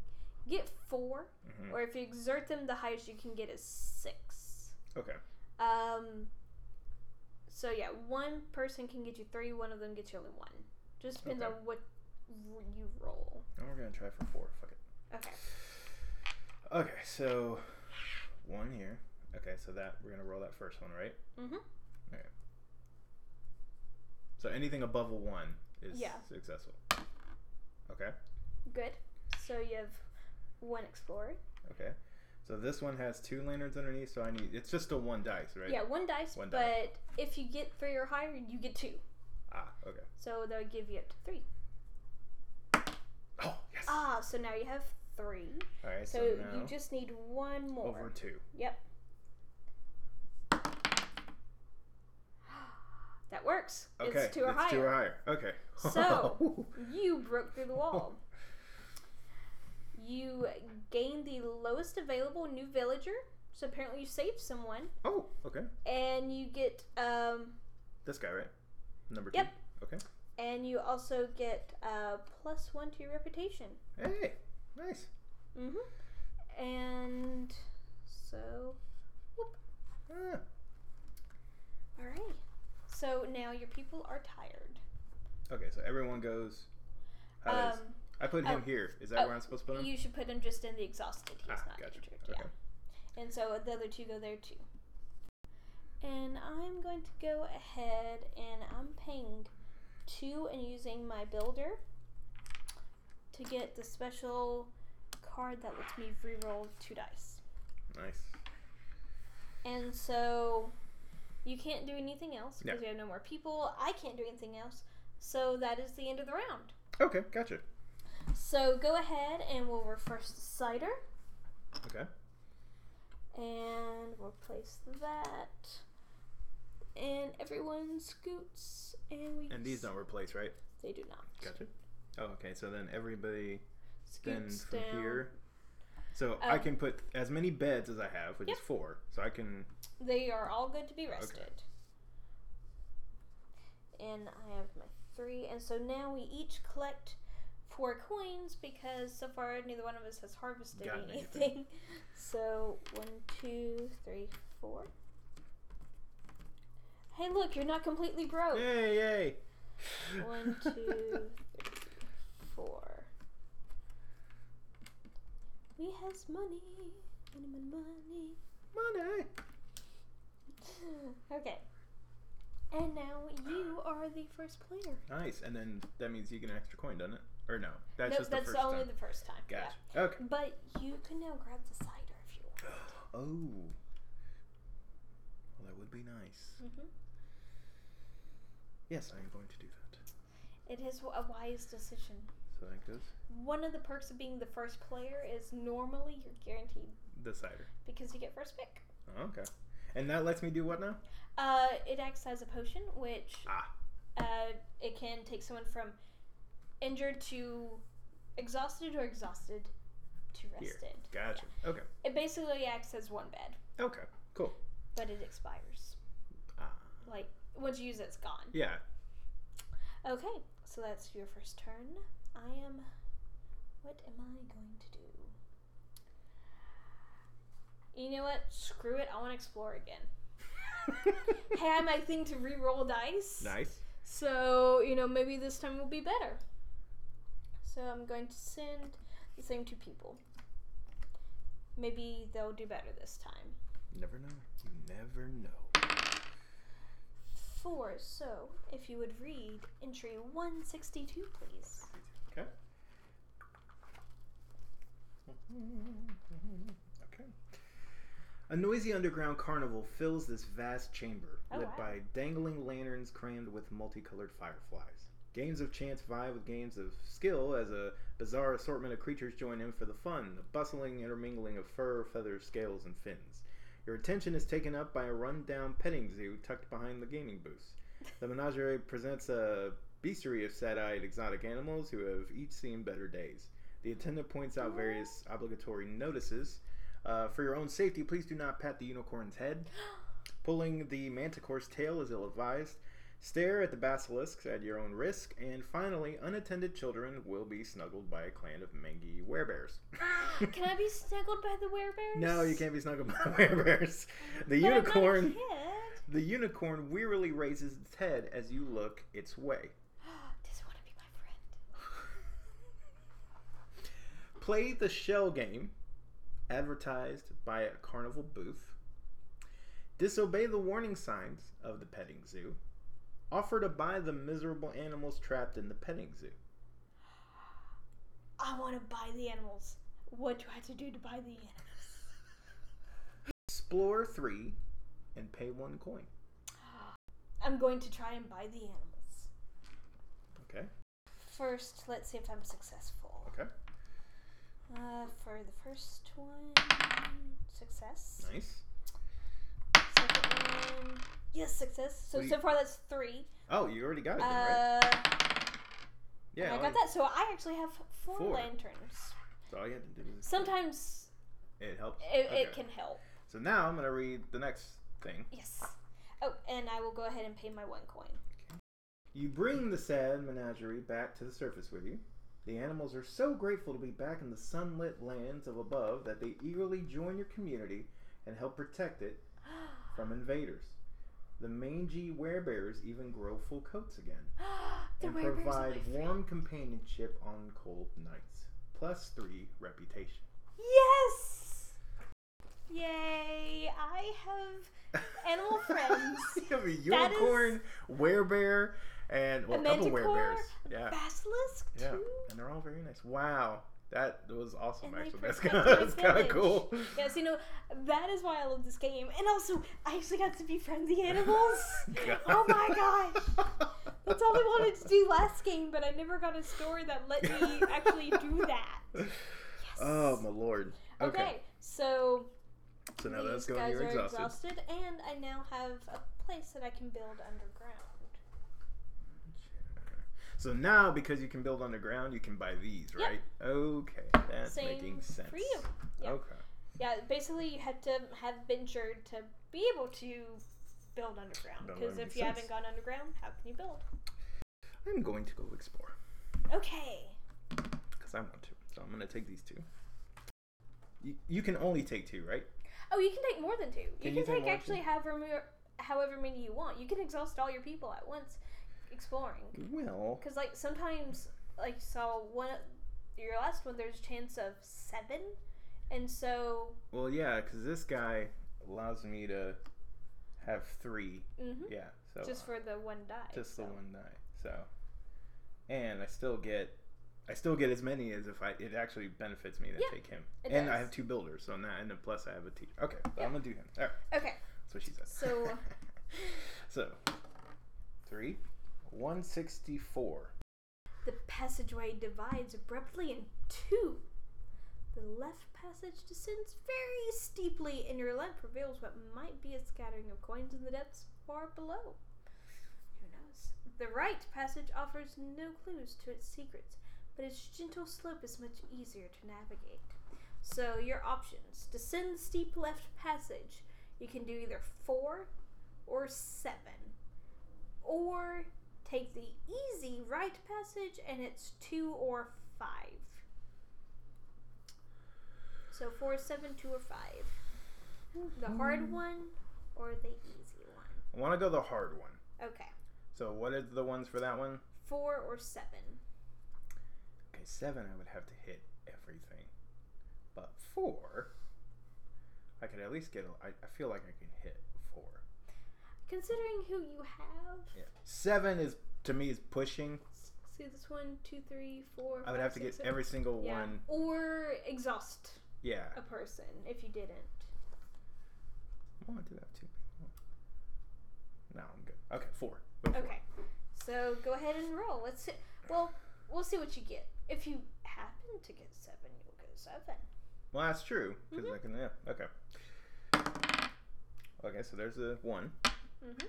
get 4 Mhm. or if you exert them, the highest you can get is six. Okay. Um. So yeah, one person can get you three. One of them gets you only one. Just depends Okay. on what you roll. And we're gonna try for four. Fuck it. Okay. Okay, so one here. Okay, so that we're gonna roll that first one, right? Mm-hmm. Okay. So anything above a one is Yeah. successful. Okay. Good. So you have one explorer. Okay. So this one has two lanterns underneath, so I need it's just a one dice, right? Yeah, one dice. One but if you get three or higher, you get two. Ah, okay. So that would give you up to three. Oh yes. Ah, so now you have three. All right, So, so, now you just need one more. over two. Yep. That works. Okay, It's two or higher. two or higher. Okay. So- [LAUGHS] You broke through the wall. You gained the lowest available new villager. So apparently you saved someone, oh, okay. and you get um, This guy, right? Number two. Yep. Okay. and you also get uh plus one to your reputation. Hey, nice. Mm-hmm. And so, Ah, all right. So now your people are tired. okay, so everyone goes. How does Um, I put him oh, here? Is that oh, where I'm supposed to put him? You should put him just in the exhausted. He's ah, not gotcha. injured. Okay. Yeah. And so the other two go there too. And I'm going to go ahead and I'm paying two and using my builder to get the special card that lets me reroll two dice. Nice. And so you can't do anything else because we have no more people. I can't do anything else. So that is the end of the round. Okay, gotcha. So go ahead and we'll refresh the cider. Okay. And we'll place that. And everyone scoots and we And these don't replace, right? they do not. Gotcha. Oh, okay. So then everybody then Scoots from down. here. So I Um, can put as many beds as I have, which Yep. is four. So I can. They are all good to be rested. And I have my three. And so now we each collect four coins because so far neither one of us has harvested anything. anything. [LAUGHS] So one, two, three, four. Hey, look, you're not completely broke. Yay! Yay! One, [LAUGHS] two, three, four. We has money, money, money, money. Money. [LAUGHS] Okay. And now you are the first player. Nice. And then that means you get an extra coin, doesn't it? Or no? That's no, just the that's first only time. the first time. Gotcha. Yeah. Okay. But you can now grab the cider if you want. [GASPS] Oh. Well, that would be nice. hmm Yes, I am going to do that. It is a wise decision. So that goes One of the perks of being the first player is normally you're guaranteed the cider. because you get first pick. Oh, okay. And that lets me do what now? Uh, it acts as a potion, which Ah. uh, it can take someone from injured to exhausted or exhausted to rested. Here. Gotcha. Okay. It basically acts as one bed, Okay. Cool. but it expires. Ah. Like once you use it, it's gone. Yeah. Okay, so that's your first turn. I am. What am I going to do? You know what? Screw it. I want to explore again. [LAUGHS] hey, I have my thing to re-roll dice. nice. So, you know, maybe this time will be better. So I'm going to send the same two people. Maybe they'll do better this time. Never know. You never know. Four. So, if you would read entry 162, please. Okay. [LAUGHS] Okay. A noisy underground carnival fills this vast chamber, Oh, lit wow. by dangling lanterns crammed with multicolored fireflies. Games of chance vie with games of skill as a bizarre assortment of creatures join in for the fun, the bustling intermingling of fur, feathers, scales, and fins. Your attention is taken up by a run-down petting zoo tucked behind the gaming booths. The menagerie presents a bestiary of sad-eyed exotic animals who have each seen better days. The attendant points out various obligatory notices. Uh, for your own safety, please do not pat the unicorn's head. [GASPS] Pulling the manticore's tail is ill-advised. Stare at the basilisks at your own risk. And finally, unattended children will be snuggled by a clan of mangy werebears. [GASPS] Can I be snuggled by the werebears? no, you can't be snuggled by werebears. [LAUGHS] The But I'm not a unicorn, the unicorn wearily raises its head as you look its way. [GASPS] Does it want to be my friend? Play the shell game, advertised by a carnival booth. Disobey the warning signs of the petting zoo. Offer to buy the miserable animals trapped in the petting zoo. I want to buy the animals. What do I have to do to buy the animals? Explore three and pay one coin. I'm going to try and buy the animals. Okay. First, let's see if I'm successful. Okay. Uh, for the first one, success. Nice. Second one, yes, success. So do so far that's three. Oh, you already got it, then, right? Uh, Yeah. and I all got you- that. So I actually have four, Four. lanterns. So all you have to do Sometimes it helps. it, Okay. it can help. So now I'm gonna read the next thing. Yes. Oh, and I will go ahead and pay my one coin. You bring the sad menagerie back to the surface with you. The animals are so grateful to be back in the sunlit lands of above that they eagerly join your community and help protect it [GASPS] from invaders. The mangy werebears even grow full coats again [GASPS] and werebears are my provide warm companionship on cold nights. Plus three reputation. Yes! Yay! I have [LAUGHS] animal friends. you have a That is- unicorn, werebear, and well, A a couple werebears. Yeah. Basilisk Yeah, and they're all very nice. Wow, that was awesome. And actually, that's kind of that's kind of cool. Yes, you know that is why I love this game, and also I actually got to befriend the animals. [LAUGHS] oh my gosh! That's all I wanted to do last game, but I never got a story that let me [LAUGHS] actually do that. Yes. Oh my lord. Okay. Okay, so So now these that's going. guys You're are exhausted. and I now have a place that I can build underground. So now, because you can build underground, you can buy these, right? Yep. Okay, that's Same making sense. for you. Yep. Okay. Yeah, basically you had to have ventured to be able to build underground. Because if you sense. haven't gone underground, how can you build? I'm going to go explore Okay. because I want to. So I'm going to take these two. You, you can only take two, right? Oh, you can take more than two. You Can can, you take take actually however however many you want. You can exhaust all your people at once exploring. Well, Because like sometimes, like so one your last one, there's a chance of seven, and so well, yeah, because this guy allows me to have three. mhm, Yeah. So just for the one die. just so. the one die. So, and I still get, I still get as many as if I. It actually benefits me to Yeah, take him, and I have two builders, so now and plus I have a teacher. Okay, so Yeah. I'm gonna do him. All right, Okay, that's what she said. So- [LAUGHS] so three, one sixty four. the passageway divides abruptly in two. The left passage descends very steeply, and your lamp reveals what might be a scattering of coins in the depths far below. Who knows? The right passage offers no clues to its secrets, but its gentle slope is much easier to navigate. So, your options descend the steep left passage. You can do either four or seven, or take the easy right passage, and it's two or five. So, four, seven, two, or five. The mm-hmm. hard one or the easy one? I want to go the hard one. Okay. So what are the ones for that one? Four or seven. Okay, seven. I would have to hit everything, but four, I could at least get. a- I, I feel like I can hit four. Considering who you have, Yeah. Seven is to me is pushing. see this one, two, three, four. I would five, have to six, get seven. every single yeah. one. Or exhaust Yeah. a person if you didn't. I do have two people. No, I'm good. Okay, four. Go. Okay. So go ahead and roll. Let's see. Well, we'll see what you get. If you happen to get seven, you'll get seven. Well, that's true. Because Mhm. I can. Yeah. Okay. Okay, so there's a one. Mm-hmm.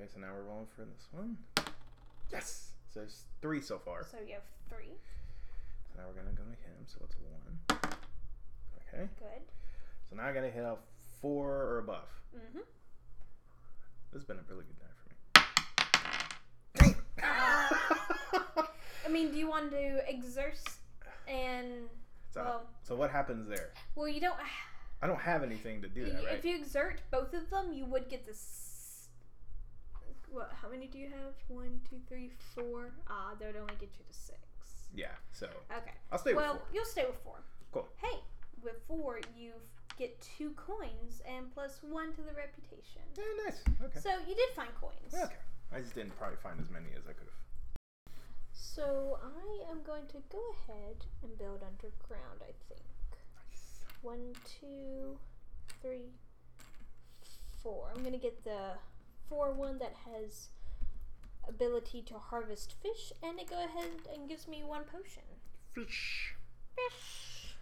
Okay, so now we're rolling for this one. Yes. So there's three so far. So you have three. So now we're gonna go to him. So it's a one. Okay. Good. So now I gotta hit a four or above. Mm-hmm. This has been a really good night for me. [LAUGHS] I mean, do you want to exert and so, well, so what happens there? well, you don't. I don't have anything to do that, right? If you exert both of them, you would get this. What? How many do you have? One, two, three, four. Ah, that would only get you to six. yeah. So Okay. I'll stay well, with four. you'll stay with four. Cool. Hey, with four, you get two coins and plus one to the reputation. Yeah, nice. Okay. So you did find coins. Okay. I just didn't probably find as many as I could have. So I am going to go ahead and build underground. I think. One, two, three, four. I'm gonna get the four one that has ability to harvest fish, and it go ahead and gives me one potion. Fish. fish.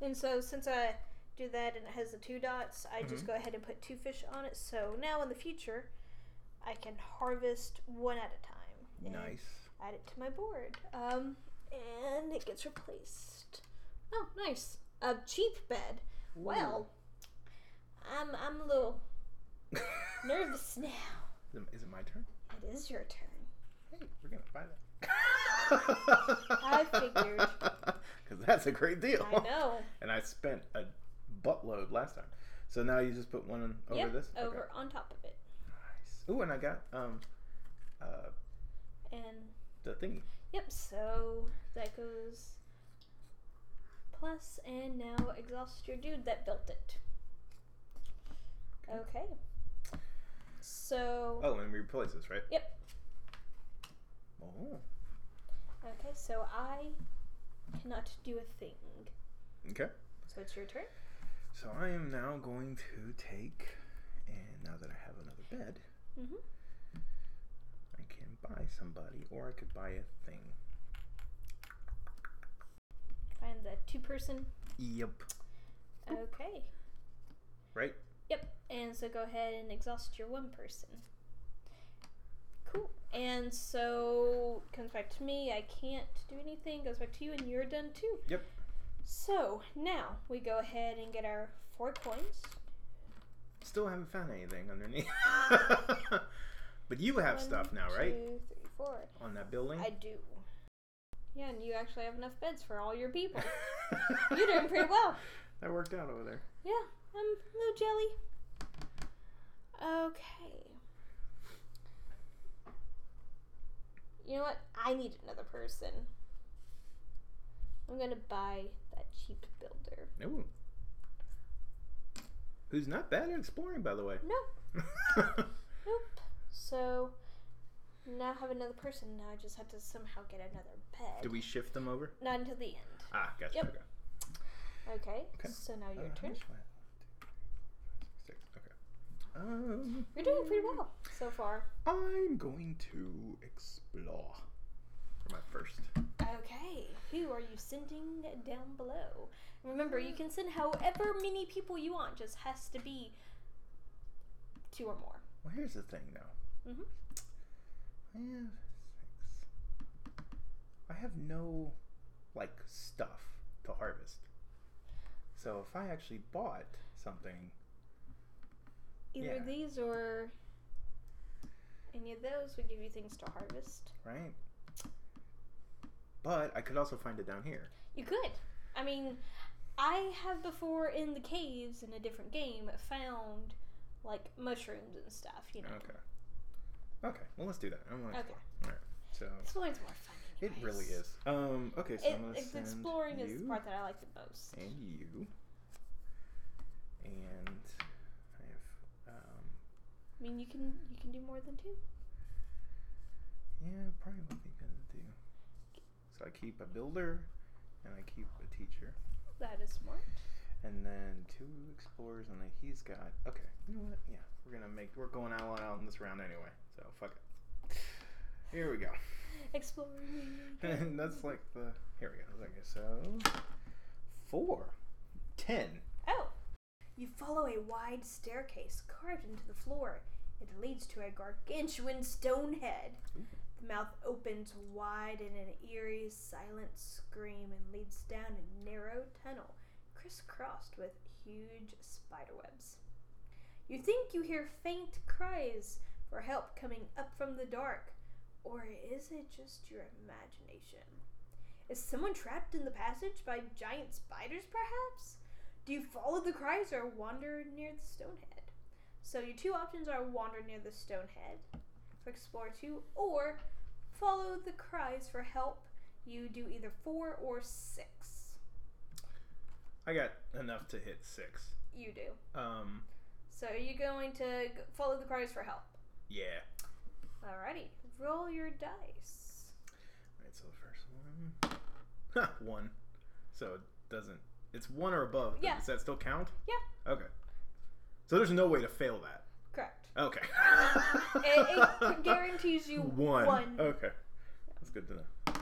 And so since I do that and it has the two dots, I just Mhm. go ahead and put two fish on it. So now in the future, I can harvest one at a time. Nice. Add it to my board. Um, and it gets replaced. Oh, nice. A cheap bed. Well, I'm I'm a little [LAUGHS] nervous now. Is it- Is it my turn? It is your turn. Hey, we're gonna buy that. [LAUGHS] I figured. [LAUGHS] Because that's a great deal. I know. And I spent a buttload last time. So now you just put one over yep, this? Okay. over on top of it. Nice. Ooh, and I got um uh And the thingy. Yep, so that goes plus, and now exhaust your dude that built it. Okay. So, Oh, and we replace this, right? Yep. Oh. okay, so I cannot do a thing. Okay. So it's your turn. So I am now going to take, and now that I have another bed, mm-hmm. I can buy somebody, or I could buy a thing. Find the two person. Yep. Okay. Right? Yep. And so go ahead and exhaust your one person. Cool. And so comes back to me. I can't do anything. Goes back to you, and you're done too. Yep. So now we go ahead and get our four coins. Still haven't found anything underneath. [LAUGHS] [LAUGHS] but you have One, stuff now, right? Two, three, four. On that building? I do. Yeah, and you actually have enough beds for all your people. [LAUGHS] You're doing pretty well. that worked out over there. Yeah, I'm a little jelly. Okay. You know what? I need another person. I'm gonna buy that cheap builder. Ooh. Who's not bad at exploring, by the way. No, [LAUGHS] nope. So now have another person. Now I just have to somehow get another bed. Do we shift them over? Not until the end. Ah, gotcha. Yep. Okay. Okay. Okay. So now your Uh, turn. much do I have? Six. Okay. Um, You're doing pretty well so far. I'm going to explore for my first. Okay, who are you sending down below? Remember, you can send however many people you want. Just has to be two or more. Well, here's the thing now. Mhm. I have six. I have no like stuff to harvest. So if I actually bought something, Either Yeah. these or any of those would give you things to harvest. right? But I could also find it down here. You could. I mean, I have before in the caves in a different game found like mushrooms and stuff. You know, Okay. Okay. Well, let's do that. I'm gonna Okay. explore. All right. So exploring's more fun. it really is. Um. Okay. So It, it's exploring is the part that I like the most. and you, and I have um. I mean, you can you can do more than two. Yeah, probably what I'm gonna do. So I keep a builder, and I keep a teacher, That is smart. And then two explorers, and then he's got. Okay, you know what? Yeah, we're gonna make. We're going all out in this round anyway, so fuck it. Here we go. Exploring. and [LAUGHS] that's like the. Here we go. Okay, so four, ten. Oh! You follow a wide staircase carved into the floor. It leads to a gargantuan stone head. The mouth opens wide in an eerie, silent scream and leads down a narrow tunnel crisscrossed with huge spiderwebs. You think you hear faint cries for help coming up from the dark, or is it just your imagination? Is someone trapped in the passage by giant spiders, perhaps? Do you follow the cries or wander near the stone head? So your two options are wander near the stone head for explore two, or follow the cries for help. You do either four or six. I got enough to hit six. You do. Um. So are you going to follow the cries for help? Yeah. Alrighty, roll your dice. Alright, so the first one. One. So it doesn't. It's one or above. Yeah. Does that still count? Yeah. Okay. So there's no way to fail that. Correct. Okay. [LAUGHS] It, it guarantees you one. one. Okay. That's good to know.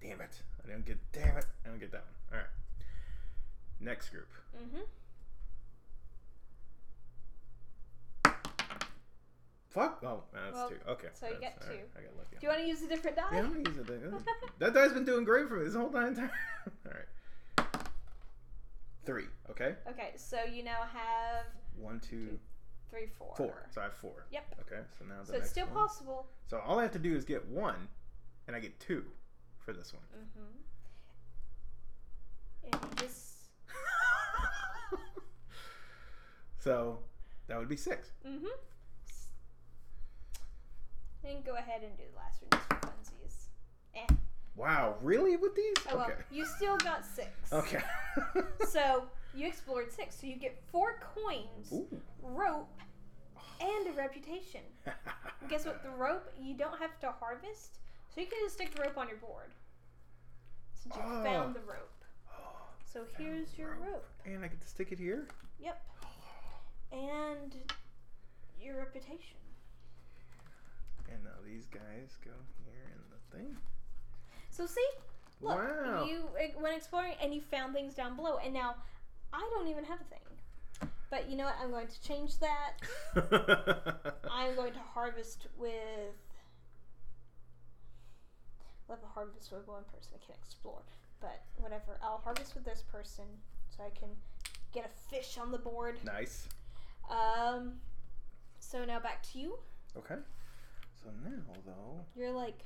Damn it. I don't get. Damn it! I don't get that one. All right. Next group. Mm-hmm. Fuck. Oh, that's Well, two. Okay. so you get all right, two. I got lucky. Do you want to use a different die? Yeah, I'm gonna use it. then. [LAUGHS] that die's been doing great for me this whole time. [LAUGHS] all right. Three. Okay. Okay, so you now have One, two, three, four. four. So I have four. Yep. Okay. So now So it's still one. possible. So all I have to do is get one, and I get two for this one. Mm-hmm. And this. So that would be six. Mm-hmm. And go ahead and do the last one just for funsies. Eh. Wow, really with these? Oh well, okay. you still got six. Okay. [LAUGHS] So you explored six. So you get four coins, Ooh. rope, and a reputation. And [LAUGHS] guess what? The rope you don't have to harvest, so you can just stick the rope on your board. Since you Oh. found the rope. [GASPS] So here's your rope. rope. and I get to stick it here. Yep. And your reputation. And now these guys go here in the thing. So see, look, wow. you went exploring and you found things down below, and now I don't even have a thing. But you know what? I'm going to change that. [LAUGHS] I'm going to harvest with. Let me harvest with one person. I can explore, but whatever. I'll harvest with this person so I can get a fish on the board. nice. Um. So now back to you. Okay. So now though, You're like,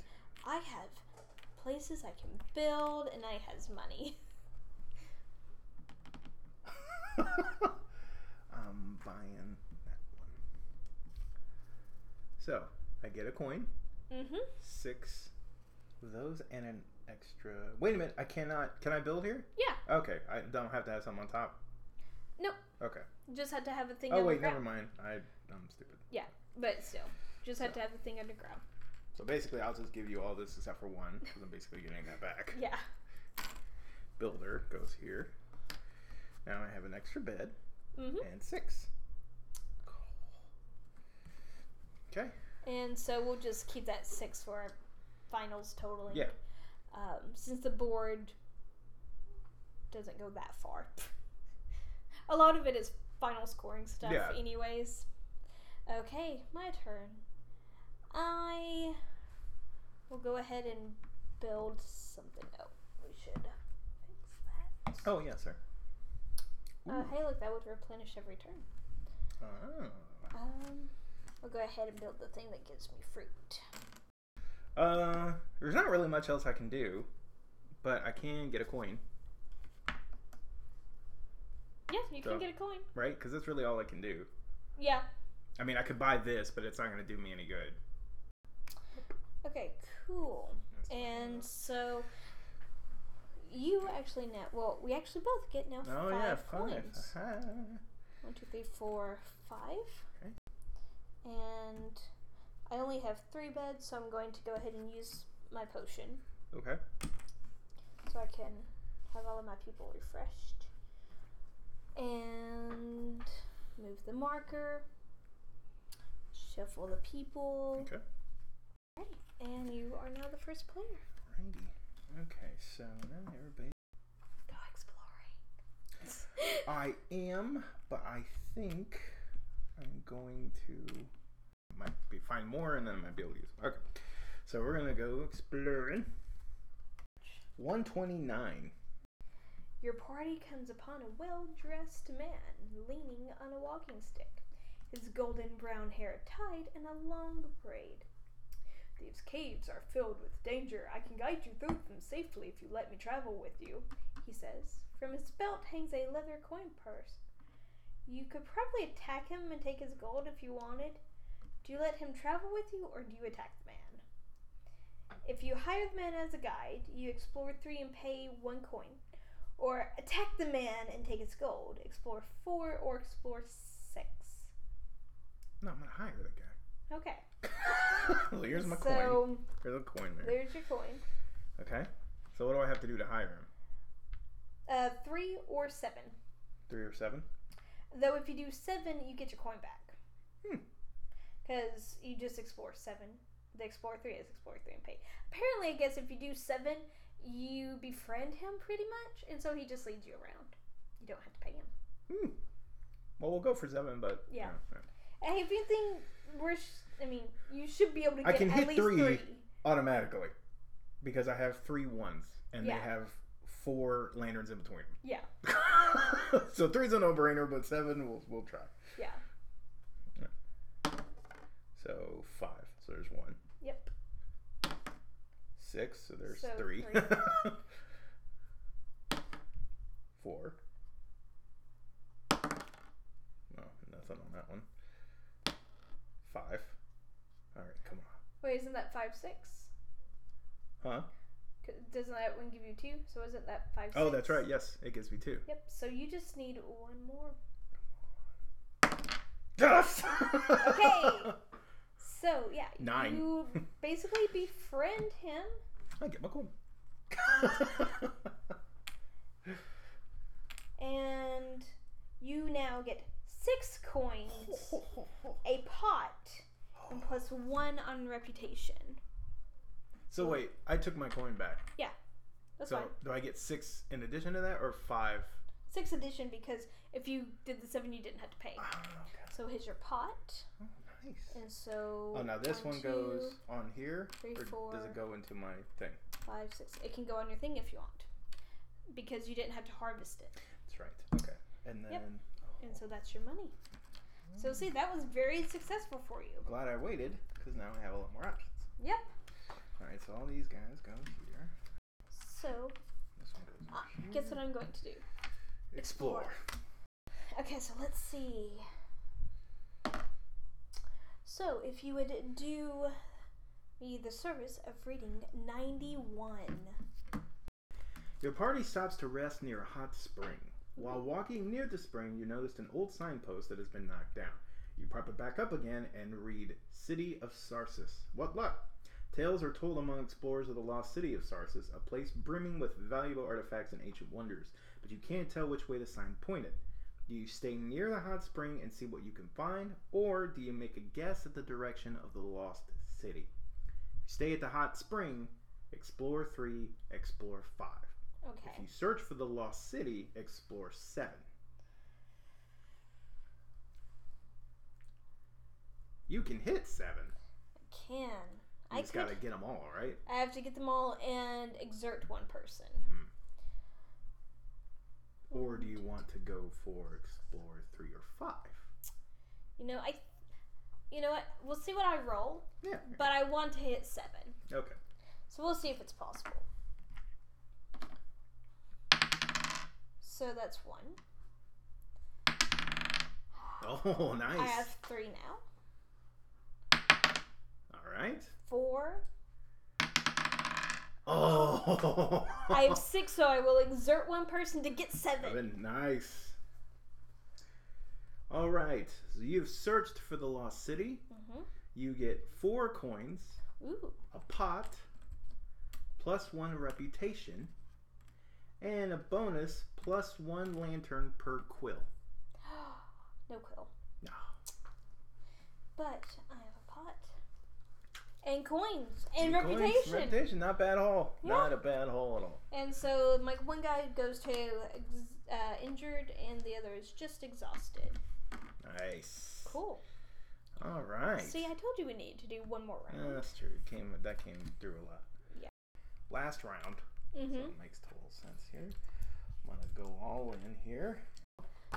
I have places I can build, and I has money. [LAUGHS] I'm buying that one. So I get a coin, Mm-hmm. six of those, and an extra. Wait a minute, I cannot. Can I build here? Yeah. Okay, I don't have to have something on top. Nope. Okay. Just had to have a thing. Oh wait, never mind. I I'm stupid. Yeah, but still, just had to have the thing underground. So basically, I'll just give you all this except for one because I'm basically getting that back. [LAUGHS] Yeah. Builder goes here. Now I have an extra bed Mm-hmm. and six. Okay. And so we'll just keep that six for our finals totaling. Yeah. Um, since the board doesn't go that far. [LAUGHS] A lot of it is final scoring stuff, Yeah. anyways. Okay, my turn. I will go ahead and build something. Oh, we should fix that. Oh yeah, sir. Uh, hey, look, that would replenish every turn. Oh. Um, I'll go ahead and build the thing that gives me fruit. Uh, there's not really much else I can do, but I can get a coin, Yeah, you So- can get a coin. right? Because that's really all I can do. Yeah. I mean, I could buy this, but it's not going to do me any good. Okay, cool. That's And so you actually now well, we actually both get now oh five yeah, five. coins. Aha. One, two, three, four, five. Okay. And I only have three beds, so I'm going to go ahead and use my potion Okay. so I can have all of my people refreshed. And move the marker. Shuffle the people. Okay. Alright, and you are now the first player. Righty. Okay, so now everybody. Go exploring. [LAUGHS] I am, but I think I'm going to might be find more, and then I might be able to use. Them. Okay, so we're gonna go exploring. One twenty nine. Your party comes upon a well dressed man leaning on a walking stick, his golden brown hair tied in a long braid. These caves are filled with danger. I can guide you through them safely if you let me travel with you, he says. From his belt hangs a leather coin purse. You could probably attack him and take his gold if you wanted. Do you let him travel with you or do you attack the man? If you hire the man as a guide, you explore three and pay one coin. Or attack the man and take his gold. Explore four or explore six. No, I'm gonna hire the guy. Okay. [LAUGHS] well, here's my coin. so Here's a coin there. there's your coin. Okay. So what do I have to do to hire him? Uh, three or seven. Three or seven? Though if you do seven, you get your coin back. Hmm. Because you just explore seven. The explore three is explore three and pay. Apparently, I guess if you do seven, you befriend him pretty much, and so he just leads you around. You don't have to pay him. Hmm. Well, we'll go for seven, but Yeah. yeah. Hey, if you think we're, sh- I mean, you should be able to I get can at hit least three. three. automatically because I have three ones and Yeah. they have four lanterns in between. Yeah, [LAUGHS] so three's a no-brainer, but seven we'll we'll try. yeah, So five. So there's one. yep. Six. So there's So three. [LAUGHS] Four. No, nothing on that one. Five. All right, come on. Wait, isn't that five six? Huh? Doesn't that one give you two? So isn't that five? Oh, six? that's right. Yes, it gives me two. Yep. So you just need one more. Yes. [LAUGHS] Okay. So yeah, Nine. You [LAUGHS] basically befriend him, I get my coin. and you now get six coins, a pot, and plus one on reputation. so wait, I took my coin back. Yeah, that's so fine. do I get six in addition to that, or five? Six addition because if you did the seven, you didn't have to pay. Oh, okay. So here's your pot, Oh, nice. and so. Oh, now this one two, goes on here, three, or four. does it go into my thing? five, six. It can go on your thing if you want, because you didn't have to harvest it, That's right. Okay. And then Yep. and so that's your money. So see, that was very successful for you. glad I waited because now I have a lot more options. Yep. All right, so all these guys go here. So This one goes uh, here. guess what I'm going to do. Explore. Okay, so let's see. So if you would do me the service of reading 91. Your party stops to rest near a hot spring. While walking near the spring, you noticed an old signpost that has been knocked down. You prop it back up again and read City of Sarsis. What luck! Tales are told among explorers of the lost city of Sarsis, a place brimming with valuable artifacts and ancient wonders, but you can't tell which way the sign pointed. Do you stay near the hot spring and see what you can find, or do you make a guess at the direction of the lost city? If you stay at the hot spring, explore 3, explore 5. Okay. If you search for the lost city, explore 7. You can hit 7. I Can. You I just could. gotta get them all, right? I have to get them all and exert one person. Hmm. Or do you want to go for explore 3 or 5? You know, I. You know what? We'll see what I roll, Yeah. but I want to hit seven. Okay. So we'll see if it's possible. So that's one. Oh, nice. I have three now. All right. Four. Oh. I have [LAUGHS] six, so I will exert one person to get seven. Seven. Nice. All right. So you've searched for the lost city. hmm You get four coins, Ooh. a pot, plus one reputation, and a bonus plus one lantern per quill. [GASPS] no quill. No. But I have a pot. And coins. And Coins, reputation. Reputation, not bad haul. Yeah. Not a bad haul at all. And so, like, one guy goes to ex- uh, injured, and the other is just exhausted. Nice. Cool. All right. See, I told you we needed to do one more Yeah, round. that's true. It came that came through a lot. Yeah. Last round. hmm So it makes total sense here. I'm gonna go all in here.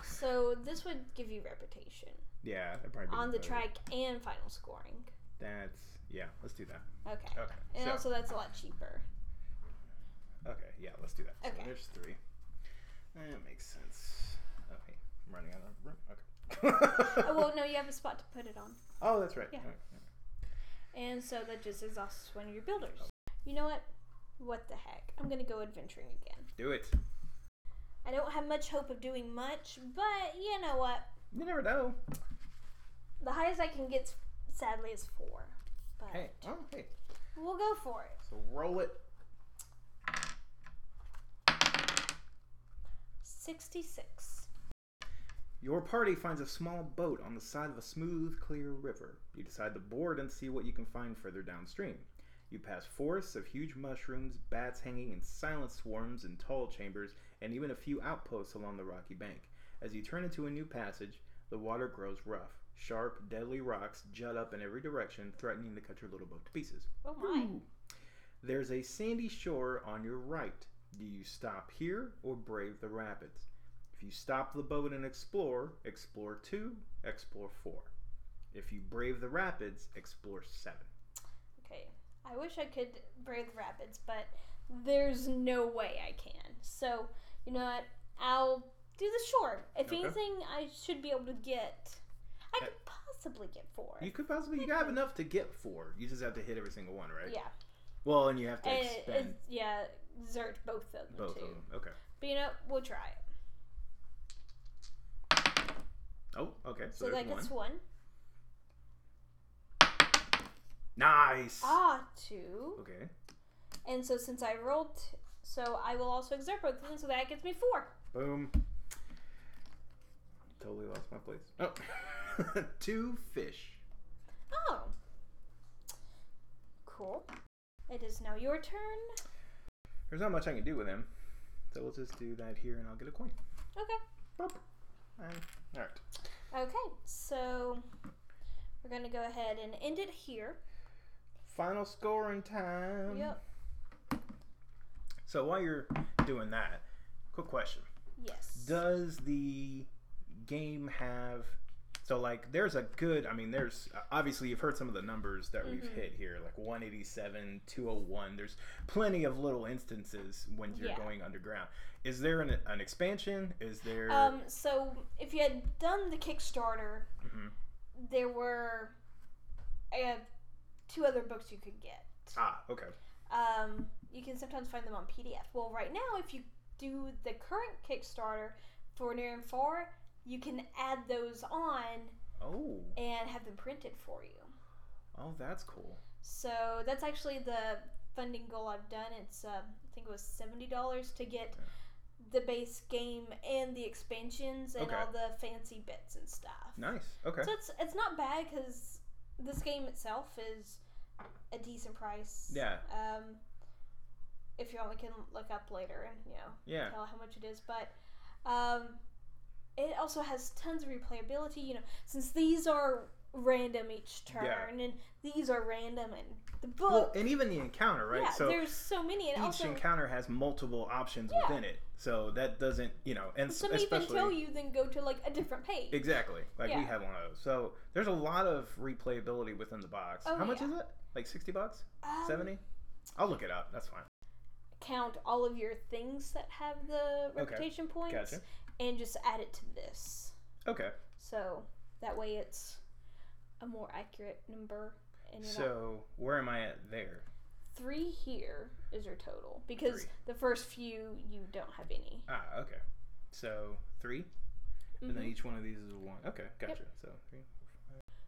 So this would give you reputation Yeah, on the better. track and final scoring. That's yeah. Let's do that. Okay. Okay. And so, also, that's a lot cheaper. okay. Yeah. Let's do that. Okay. So there's three. That makes sense. Okay. I'm running out of room. Okay. [LAUGHS] oh, well, no, you have a spot to put it on. Oh, that's right. Yeah. All right, all right. And so that just exhausts one of your builders. You know what? What the heck? I'm going to go adventuring again. Do it. I don't have much hope of doing much, but you know what? You never know. The highest I can get, sadly, is four. But Hey. Oh, hey. we'll go for it. So roll it. 66. Your party finds a small boat on the side of a smooth, clear river. You decide to board and see what you can find further downstream. You pass forests of huge mushrooms, bats hanging in silent swarms in tall chambers, and even a few outposts along the rocky bank. As you turn into a new passage, the water grows rough. Sharp, deadly rocks jut up in every direction, threatening to cut your little boat to pieces. Oh my. There's a sandy shore on your right. Do you stop here or brave the rapids? If you stop the boat and explore, explore 2, explore 4. If you brave the rapids, explore 7. Okay. I wish I could brave the rapids, but there's no way I can. So, you know what? I'll do the short. If Okay. anything, I should be able to get. I could possibly get four. You could possibly you have enough to get 4. You just have to hit every single one, right? Yeah. Well, and you have to And it, expend it's, yeah, exert both of them both too. of them. Okay. But you know, we'll try it. Oh, okay. So, So, there's that one. gets one. Nice. Ah, two. Okay. And so since I rolled, t- so I will also exert both of them, so that gets me four. Boom. Totally lost my place. Oh. [LAUGHS] [LAUGHS] Two fish. Oh. Cool. It is now your turn. There's not much I can do with him. So we'll just do that here and I'll get a coin. Okay. Boop. And, all right. Okay, so we're gonna go ahead and end it here. Final scoring time. Yep. So while you're doing that, quick question. Yes. Does the game have so like there's a good I mean there's obviously you've heard some of the numbers that we've Mhm. hit here like 187 201 there's plenty of little instances when you're Yeah. going underground is there an, an expansion is there Um. So if you had done the Kickstarter, Mhm. there were I have two other books you could get. ah okay Um, you can sometimes find them on PDF. Well, right now, if you do the current Kickstarter for Near and Far, you can add those on oh and have them printed for you. oh that's cool So that's actually the funding goal I've done. It's um, I think it was seventy dollars to get the base game and the expansions and Okay. all the fancy bits and stuff. nice okay So it's it's not bad because this game itself is a decent price. Yeah. Um, if you want, we can look up later and you know yeah tell how much it is. But um, it also has tons of replayability. You know, since these are random each turn Yeah. and these are random and the well book. and even the encounter right yeah, so there's so many and each also encounter has multiple options Yeah. within it so that doesn't you know and some even tell you then go to like a different page. Exactly. Like we have one of those. So there's a lot of replayability within the box. Oh, How much yeah. is it? Like 60 bucks? Um, 70? I'll look it up. That's fine. Count all of your things that have the reputation points. Gotcha. And just add it to this. Okay. So that way it's a more accurate number. And you're not, So where am I at there? three here is your total because Three. the first few you don't have any. Ah, okay. So 3 and then Mhm. each one of these is 1. Okay, gotcha. So 3.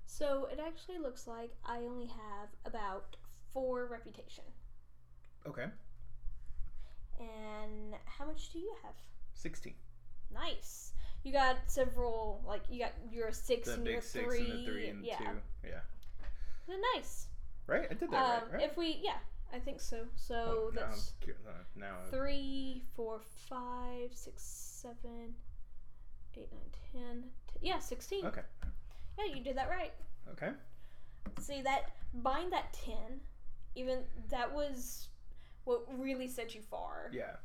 So it actually looks like I only have about four reputation. Okay. And how much do you have? 16. Nice. You got several, like you got your six The and your 6 three. and the 3 and yeah. 2. Yeah. They're nice. Right? I did that Um, right, right? If we, yeah, I think so. So Oh, now that's uh, now three, four, five, six, seven, eight, nine, ten. T- yeah, sixteen. Okay. Yeah, you did that right. Okay. See that buying that ten, even that was what really set you far. Yeah.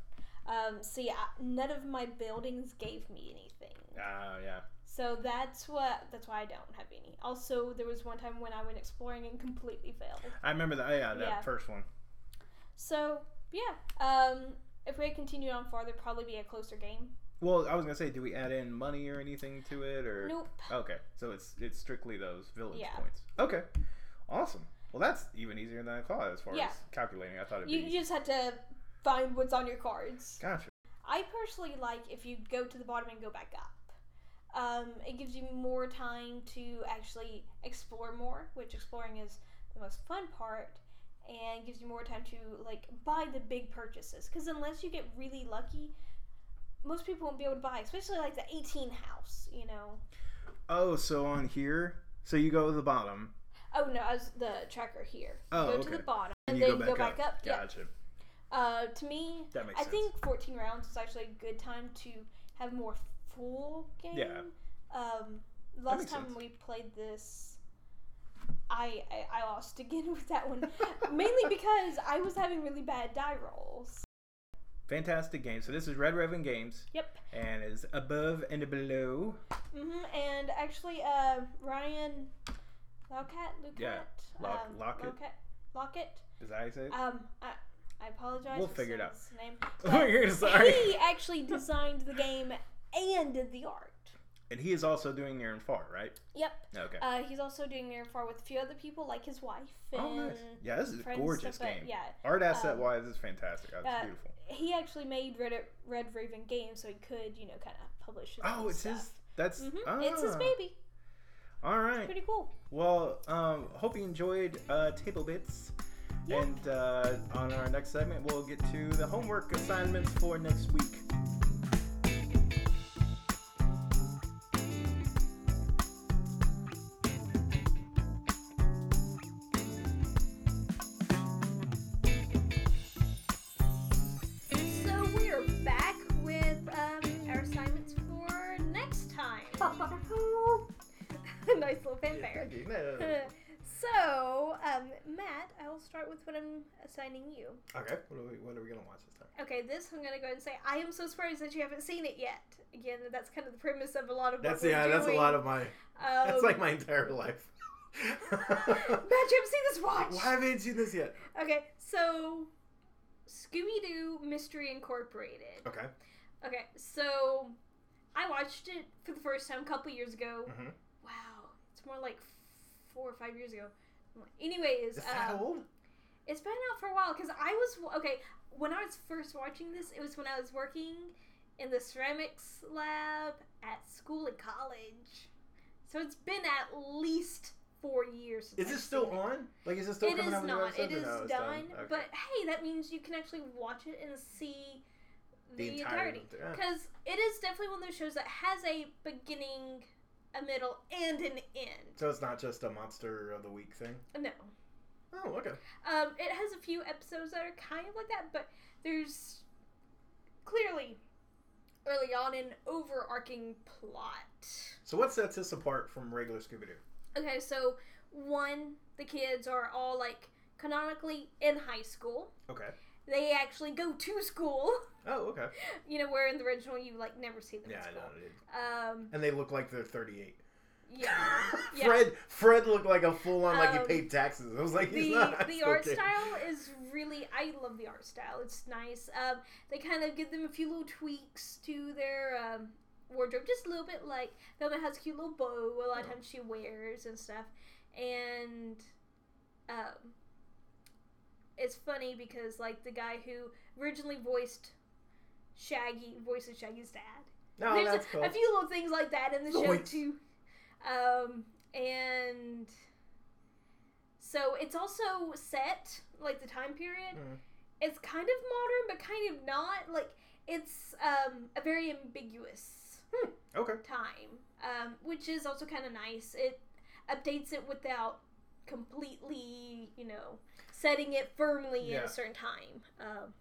Um, see, I, none of my buildings gave me anything. Ah, yeah. So that's what that's why I don't have any. Also, there was one time when I went exploring and completely failed. I remember that. Yeah, that Yeah. first one. So yeah, um, if we had continued on farther, probably be a closer game. Well, I was gonna say, do we add in money or anything to it, or Nope. okay? So it's it's strictly those village Yeah. points. Okay, awesome. Well, that's even easier than I thought as far Yeah. as calculating. I thought it'd You be just had to find what's on your cards. gotcha. I personally like if you go to the bottom and go back up. Um, it gives you more time to actually explore more, which exploring is the most fun part, and gives you more time to like buy the big purchases. Because unless you get really lucky, most people won't be able to buy, especially like the 18 house. You know, Oh, so on here, so you go to the bottom, Oh no, I was the tracker here. Oh, go to the bottom And and, then go go back back, up. up. Gotcha. Uh, to me, That makes I sense. think 14 rounds is actually a good time to have more full game. Yeah. Um, last time sense. we played this, I, I I lost again [LAUGHS] with that one, mainly because I was having really bad die rolls. Fantastic game. So this is Red Raven Games, Yep. and is above and below. Mm-hmm. And actually, uh, Ryan Laukat, Yeah, Lock- um, Lockett. Lockett, Lockett. Is that how you say it? Um, I, I apologize. We'll figure it out. his Name. [LAUGHS] We're sorry. He actually designed the game and did the art. And he is also doing near and far, right? Yep. Okay. Uh, he's also doing near and far with a few other people, like his wife. And oh, nice. Yeah, this is a gorgeous stuff, game. Yeah, Art asset um, wise, is fantastic. That's uh, beautiful. he actually made Red Red Raven Games, so he could, you know, kind of publish. His Oh, it's stuff. his. That's. hmm It's his ah. baby. All right. Pretty cool. Well, um, hope you enjoyed uh, Table Bits. And uh, on our next segment, we'll get to the homework assignments for next week. Matt, I will start with what I'm assigning you. Okay. What are we? What are we gonna watch this time? Okay, this I'm gonna go ahead and say I am so surprised that you haven't seen it yet. Again, that's kind of the premise of a lot of That's yeah. That's a lot of my. Um, That's like my entire life. [LAUGHS] Matt, you haven't seen this watch. Why haven't you seen this yet? Okay, so Scooby Doo Mystery Incorporated. Okay. Okay, so I watched it for the first time a couple years ago. Mhm. Wow, it's more like four or five years ago. Anyways, Is that um, old? it's been out for a while because I was okay when I was first watching this. It was when I was working in the ceramics lab at school and college. So it's been at least four years. Is it still it. on? Like, is it still It coming is out with new not. episodes It it's done. Okay. But hey, that means you can actually watch it and see the, The entire- entirety. yeah. Because it is definitely one of those shows that has a beginning, a middle, and an end. so it's not just a monster of the week thing. No. Oh, okay. Um, it has a few episodes that are kind of like that, but there's clearly early on an overarching plot. So what sets this apart from regular Scooby Doo? Okay, so one, the kids are all like canonically in high school. Okay. They actually go to school. Oh, okay. [LAUGHS] You know, where in the original you like never see them Yeah, in I know. dude. Um, And they look like they're 38. yeah. [LAUGHS] yeah. Fred Fred looked like a full on like he Um, paid taxes. I was like, he's the not. the [LAUGHS] art style is really I love the art style. It's nice. Um, they kind of give them a few little tweaks to their um, wardrobe, just a little bit. Like Velma has a cute little bow. A lot of times she wears and stuff, and um, it's funny because like the guy who originally voiced Shaggy voices Shaggy's dad. No, There's that's a, cool. a few little things like that in the show too. Um, and so it's also set like the time period. Mm. It's kind of modern, but kind of not. Like it's um, a very ambiguous Okay. time, um, which is also kind of nice. It updates it without completely, you know, setting it firmly in a certain time. Um,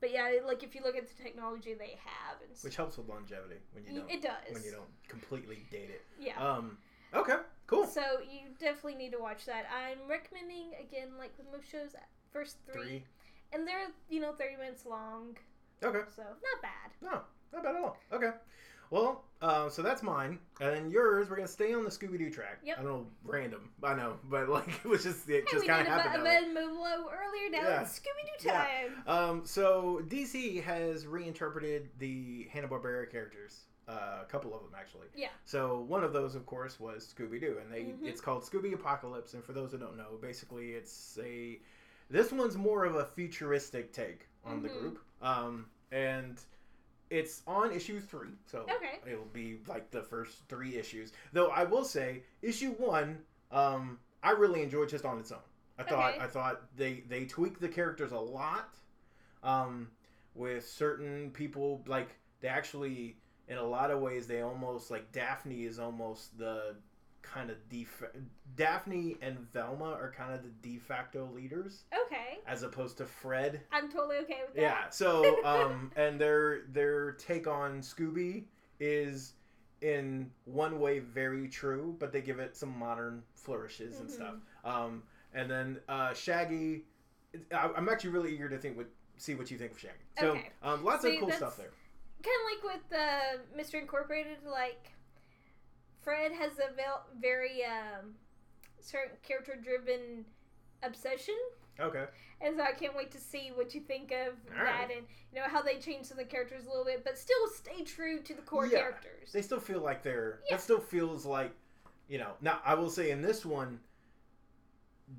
but yeah, like if you look at the technology they have, and Which helps with longevity when you don't it does. when you don't completely date it. Yeah. Um. Okay. Cool. So you definitely need to watch that. I'm recommending again, like with most shows, first three, Three. and they're you know thirty minutes long, Okay. so not bad. No, not bad at all. Okay. Well, uh, so that's mine, and then yours. We're gonna stay on the Scooby Doo track. Yep. I don't know, random. I know, but like [LAUGHS] it was just it Hey, just kind of happened. a that way. med earlier. Now Yeah. it's Scooby Doo Yeah. time. Um, so DC has reinterpreted the Hanna Barbera characters. Uh, a couple of them actually. Yeah. So one of those, of course, was Scooby Doo, and they Mhm. it's called Scooby Apocalypse. And for those who don't know, basically it's a this one's more of a futuristic take on the Mhm. group. Um, and it's on issue three, so Okay. it'll be like the first three issues. Though I will say, issue one, um, I really enjoyed just on its own. I thought Okay. I thought they they tweaked the characters a lot, um, with certain people like they actually in a lot of ways they almost like Daphne is almost the kind of def- Daphne and Velma are kind of the de facto leaders Okay. as opposed to Fred. I'm totally okay with that. Yeah. So [LAUGHS] um and their their take on Scooby is in one way very true, but they give it some modern flourishes and Mhm. stuff. Um and then uh Shaggy I, I'm actually really eager to think what see what you think of Shaggy. So Okay. um lots of cool stuff there. kind of like with uh, Mystery Incorporated, like Fred has a very um, certain character-driven obsession, Okay. and so I can't wait to see what you think of All that, right. and you know how they change some of the characters a little bit, but still stay true to the core Yeah. characters. They still feel like they're. Yeah. That still feels like, you know. Now I will say in this one,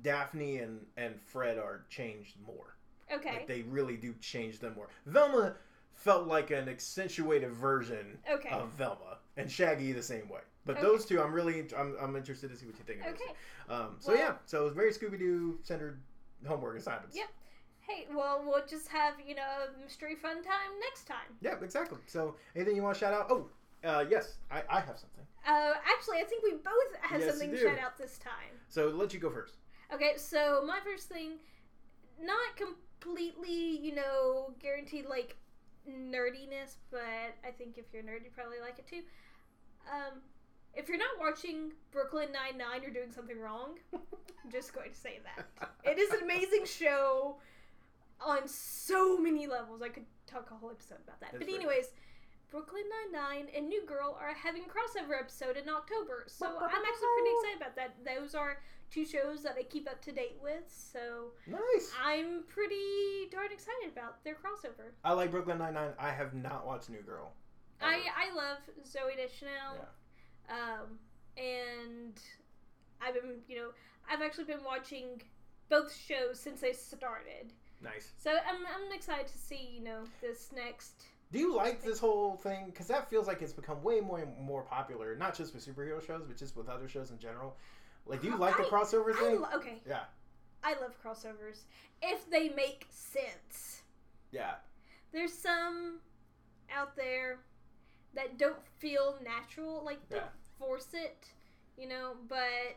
Daphne and and Fred are changed more. okay. Like they really do change them more. Velma felt like an accentuated version okay. of Velma, and Shaggy the same way. But Okay. those two, I'm really, I'm, I'm interested to see what you think of. those okay. Um, so Well- yeah, so it's very Scooby Doo centered homework assignments. Yep. Hey, well, we'll just have you know a mystery fun time next time. Yeah, exactly. So anything you want to shout out? Oh, uh, yes, I, I have something. Uh, actually, I think we both have Yes, something to shout out this time. So let you go first. Okay, so my first thing, not completely, you know, guaranteed like nerdiness, but I think if you're a nerd, you probably like it too. Um, if you're not watching Brooklyn Nine Nine, you're doing something wrong. I'm just going to say that it is an amazing [LAUGHS] show on so many levels. I could talk a whole episode about that. That's but right. anyways. Brooklyn Nine Nine and New Girl are having a crossover episode in October, so I'm actually pretty excited about that. Those are two shows that I keep up to date with, so Nice. I'm pretty darn excited about their crossover. I like Brooklyn Nine Nine. I have not watched New Girl. I ever. I love Zooey Deschanel, um, and I've been you know I've actually been watching both shows since they started, nice. so I'm I'm excited to see you know this next. Do you like this whole thing? Because that feels like it's become way more more popular, not just with superhero shows, but just with other shows in general. Like, do you like the I- crossover I thing? lo- okay, Yeah, I love crossovers if they make sense. yeah, There's some out there that don't feel natural, like don't Yeah. force it, you know. But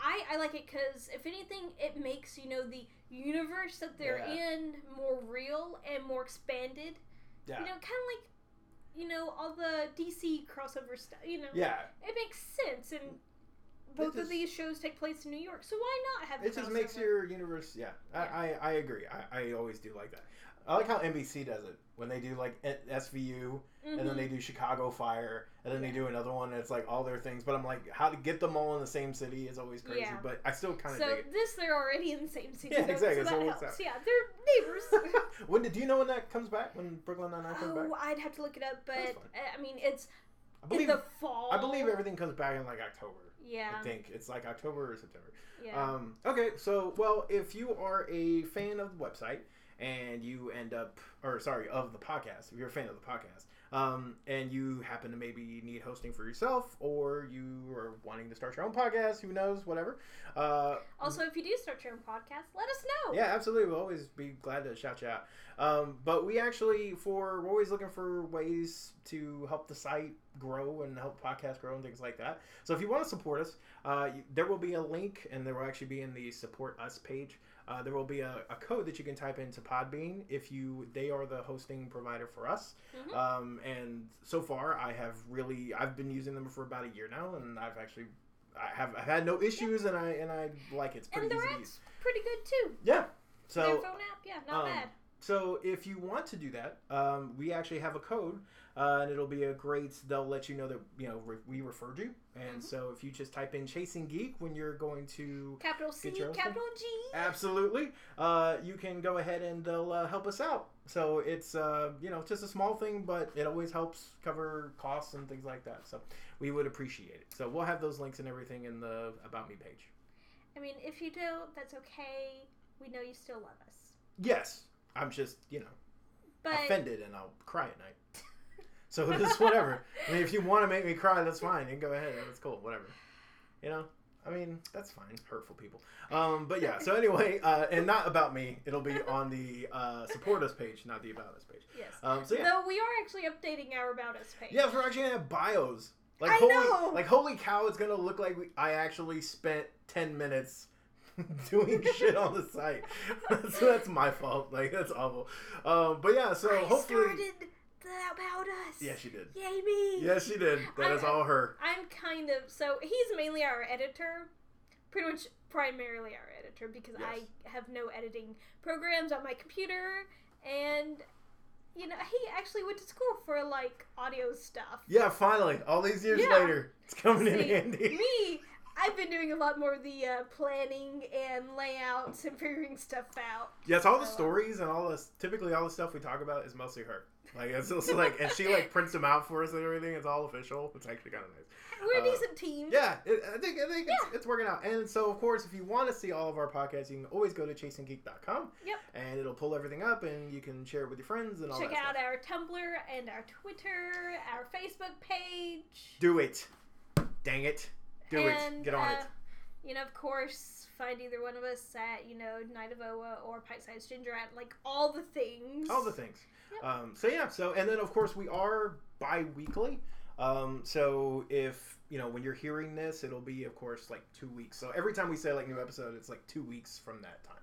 I I like it because if anything, it makes you know the universe that they're Yeah. in more real and more expanded. yeah, You know, kind of like you know all the DC crossover stuff. You know, yeah. it makes sense and. Both just- of these shows take place in New York, so why not have? It just makes your universe. Yeah, I, I, I agree. I, I always do like that. I like how NBC does it when they do like eh, SVU and then they do Chicago Fire and then they do another one. And it's like all their things, but I'm like, how to get them all in the same city is always crazy. Yeah. But I still kind of So this, they're already in the same city. Yeah, so- exactly, So that helps. out. Yeah, they're neighbors. [LAUGHS] when did do you know when that comes back? When Brooklyn Nine Nine comes back? oh, I'd have to look it up, but I mean, it's I believe in the fall. I believe everything comes back in like October. Yeah. I think it's like October or September. Yeah. Um, okay, so well, if you are a fan of the website and you end up, or sorry, of the podcast, if you're a fan of the podcast, um, and you happen to maybe need hosting for yourself, or you are wanting to start your own podcast, who knows, whatever. Uh, also, if you do start your own podcast, let us know. yeah, absolutely. We'll always be glad to shout you out. Um, but we actually, for we're always looking for ways to help the site grow and help podcasts grow and things like that. So if you want to support us, uh, there will be a link, and there will actually be in the support us page. Uh, there will be a, a code that you can type into Podbean if you they are the hosting provider for us. Mhm. Um, and so far, I have really I've been using them for about a year now, and I've actually I have I've had no issues, and I and I like it. It's pretty and their easy pretty good too. Yeah. their So phone app, yeah, not um, bad. so if you want to do that, um, we actually have a code, uh, and it'll be a great. They'll let you know that you know re- we referred you, and Mhm. so if you just type in "chasing geek" when you're going to Capital C, capital G. absolutely, uh, you can go ahead and they'll uh, help us out. So it's uh, you know just a small thing, but it always helps cover costs and things like that. So we would appreciate it. So we'll have those links and everything in the about me page. I mean, if you don't, that's okay. We know you still love us. Yes, I'm just you know But offended and I'll cry at night. So [LAUGHS] it's whatever. I mean, if you want to make me cry, that's fine. You can go ahead. That's cool. Whatever. You know. I mean, that's fine. Hurtful people. Um, but yeah. So anyway, uh, and not about me. It'll be on the uh, support us page, not the about us page. yes. Um, so yeah. Though we are actually updating our about us page. Yeah, we're actually gonna have bios Like I holy, know. like holy cow! It's gonna look like we, I actually spent ten minutes [LAUGHS] doing [LAUGHS] shit on the site. so that's my fault. Like that's awful. Um, but yeah, so I hopefully, started That about Us. yeah, she did. Yay me. Yes, she did. That I- is all her. I'm kind of so he's mainly our editor, pretty much primarily our editor because Yes. I have no editing programs on my computer, and you know he actually went to school for like audio stuff. Yeah, finally, all these years Yeah. later, it's coming in handy. [LAUGHS] me, I've been doing a lot more of the uh, planning and layouts and figuring stuff out. Yes, all the So, uh, stories and all this. Typically, all the stuff we talk about is mostly her. Like it's also like, and she like prints them out for us and everything. It's all official. It's actually kind of nice. We're a Uh, decent team. Yeah, it, I think I think it's, Yeah. it's working out. And so, of course, if you want to see all of our podcasts, you can always go to chasinggeek.com. Yep. And it'll pull everything up, and you can share it with your friends and all that. Check out stuff. our Tumblr and our Twitter, our Facebook page. Do it. Dang it. Do and, it. Get on uh, it. You know, of course, find either one of us at, you know, Knight of Oa or Pint Sized Ginger at, like, all the things. All the things. Um, so yeah. So and then of course we are bi-weekly. Um, so if you know when you're hearing this, it'll be of course like two weeks. So every time we say like new episode, it's like two weeks from that time,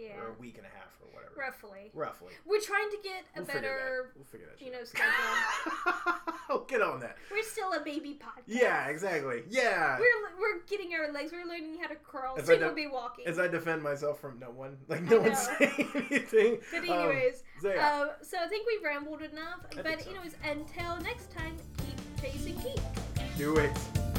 Yeah. or a week and a half, or whatever. Roughly. Roughly. We're trying to get a We'll better. We'll figure that. you know, schedule. [LAUGHS] oh, get on that. we're still a baby podcast. Yeah, exactly. Yeah. We're, we're getting our legs. We're learning how to crawl. As Soon I we'll be walking. As I defend myself from no one, like no one know. saying anything. [LAUGHS] But Um, anyways, so yeah. uh, so I think we've rambled enough. think but so. anyways, until next time, keep chasing geek. Do it.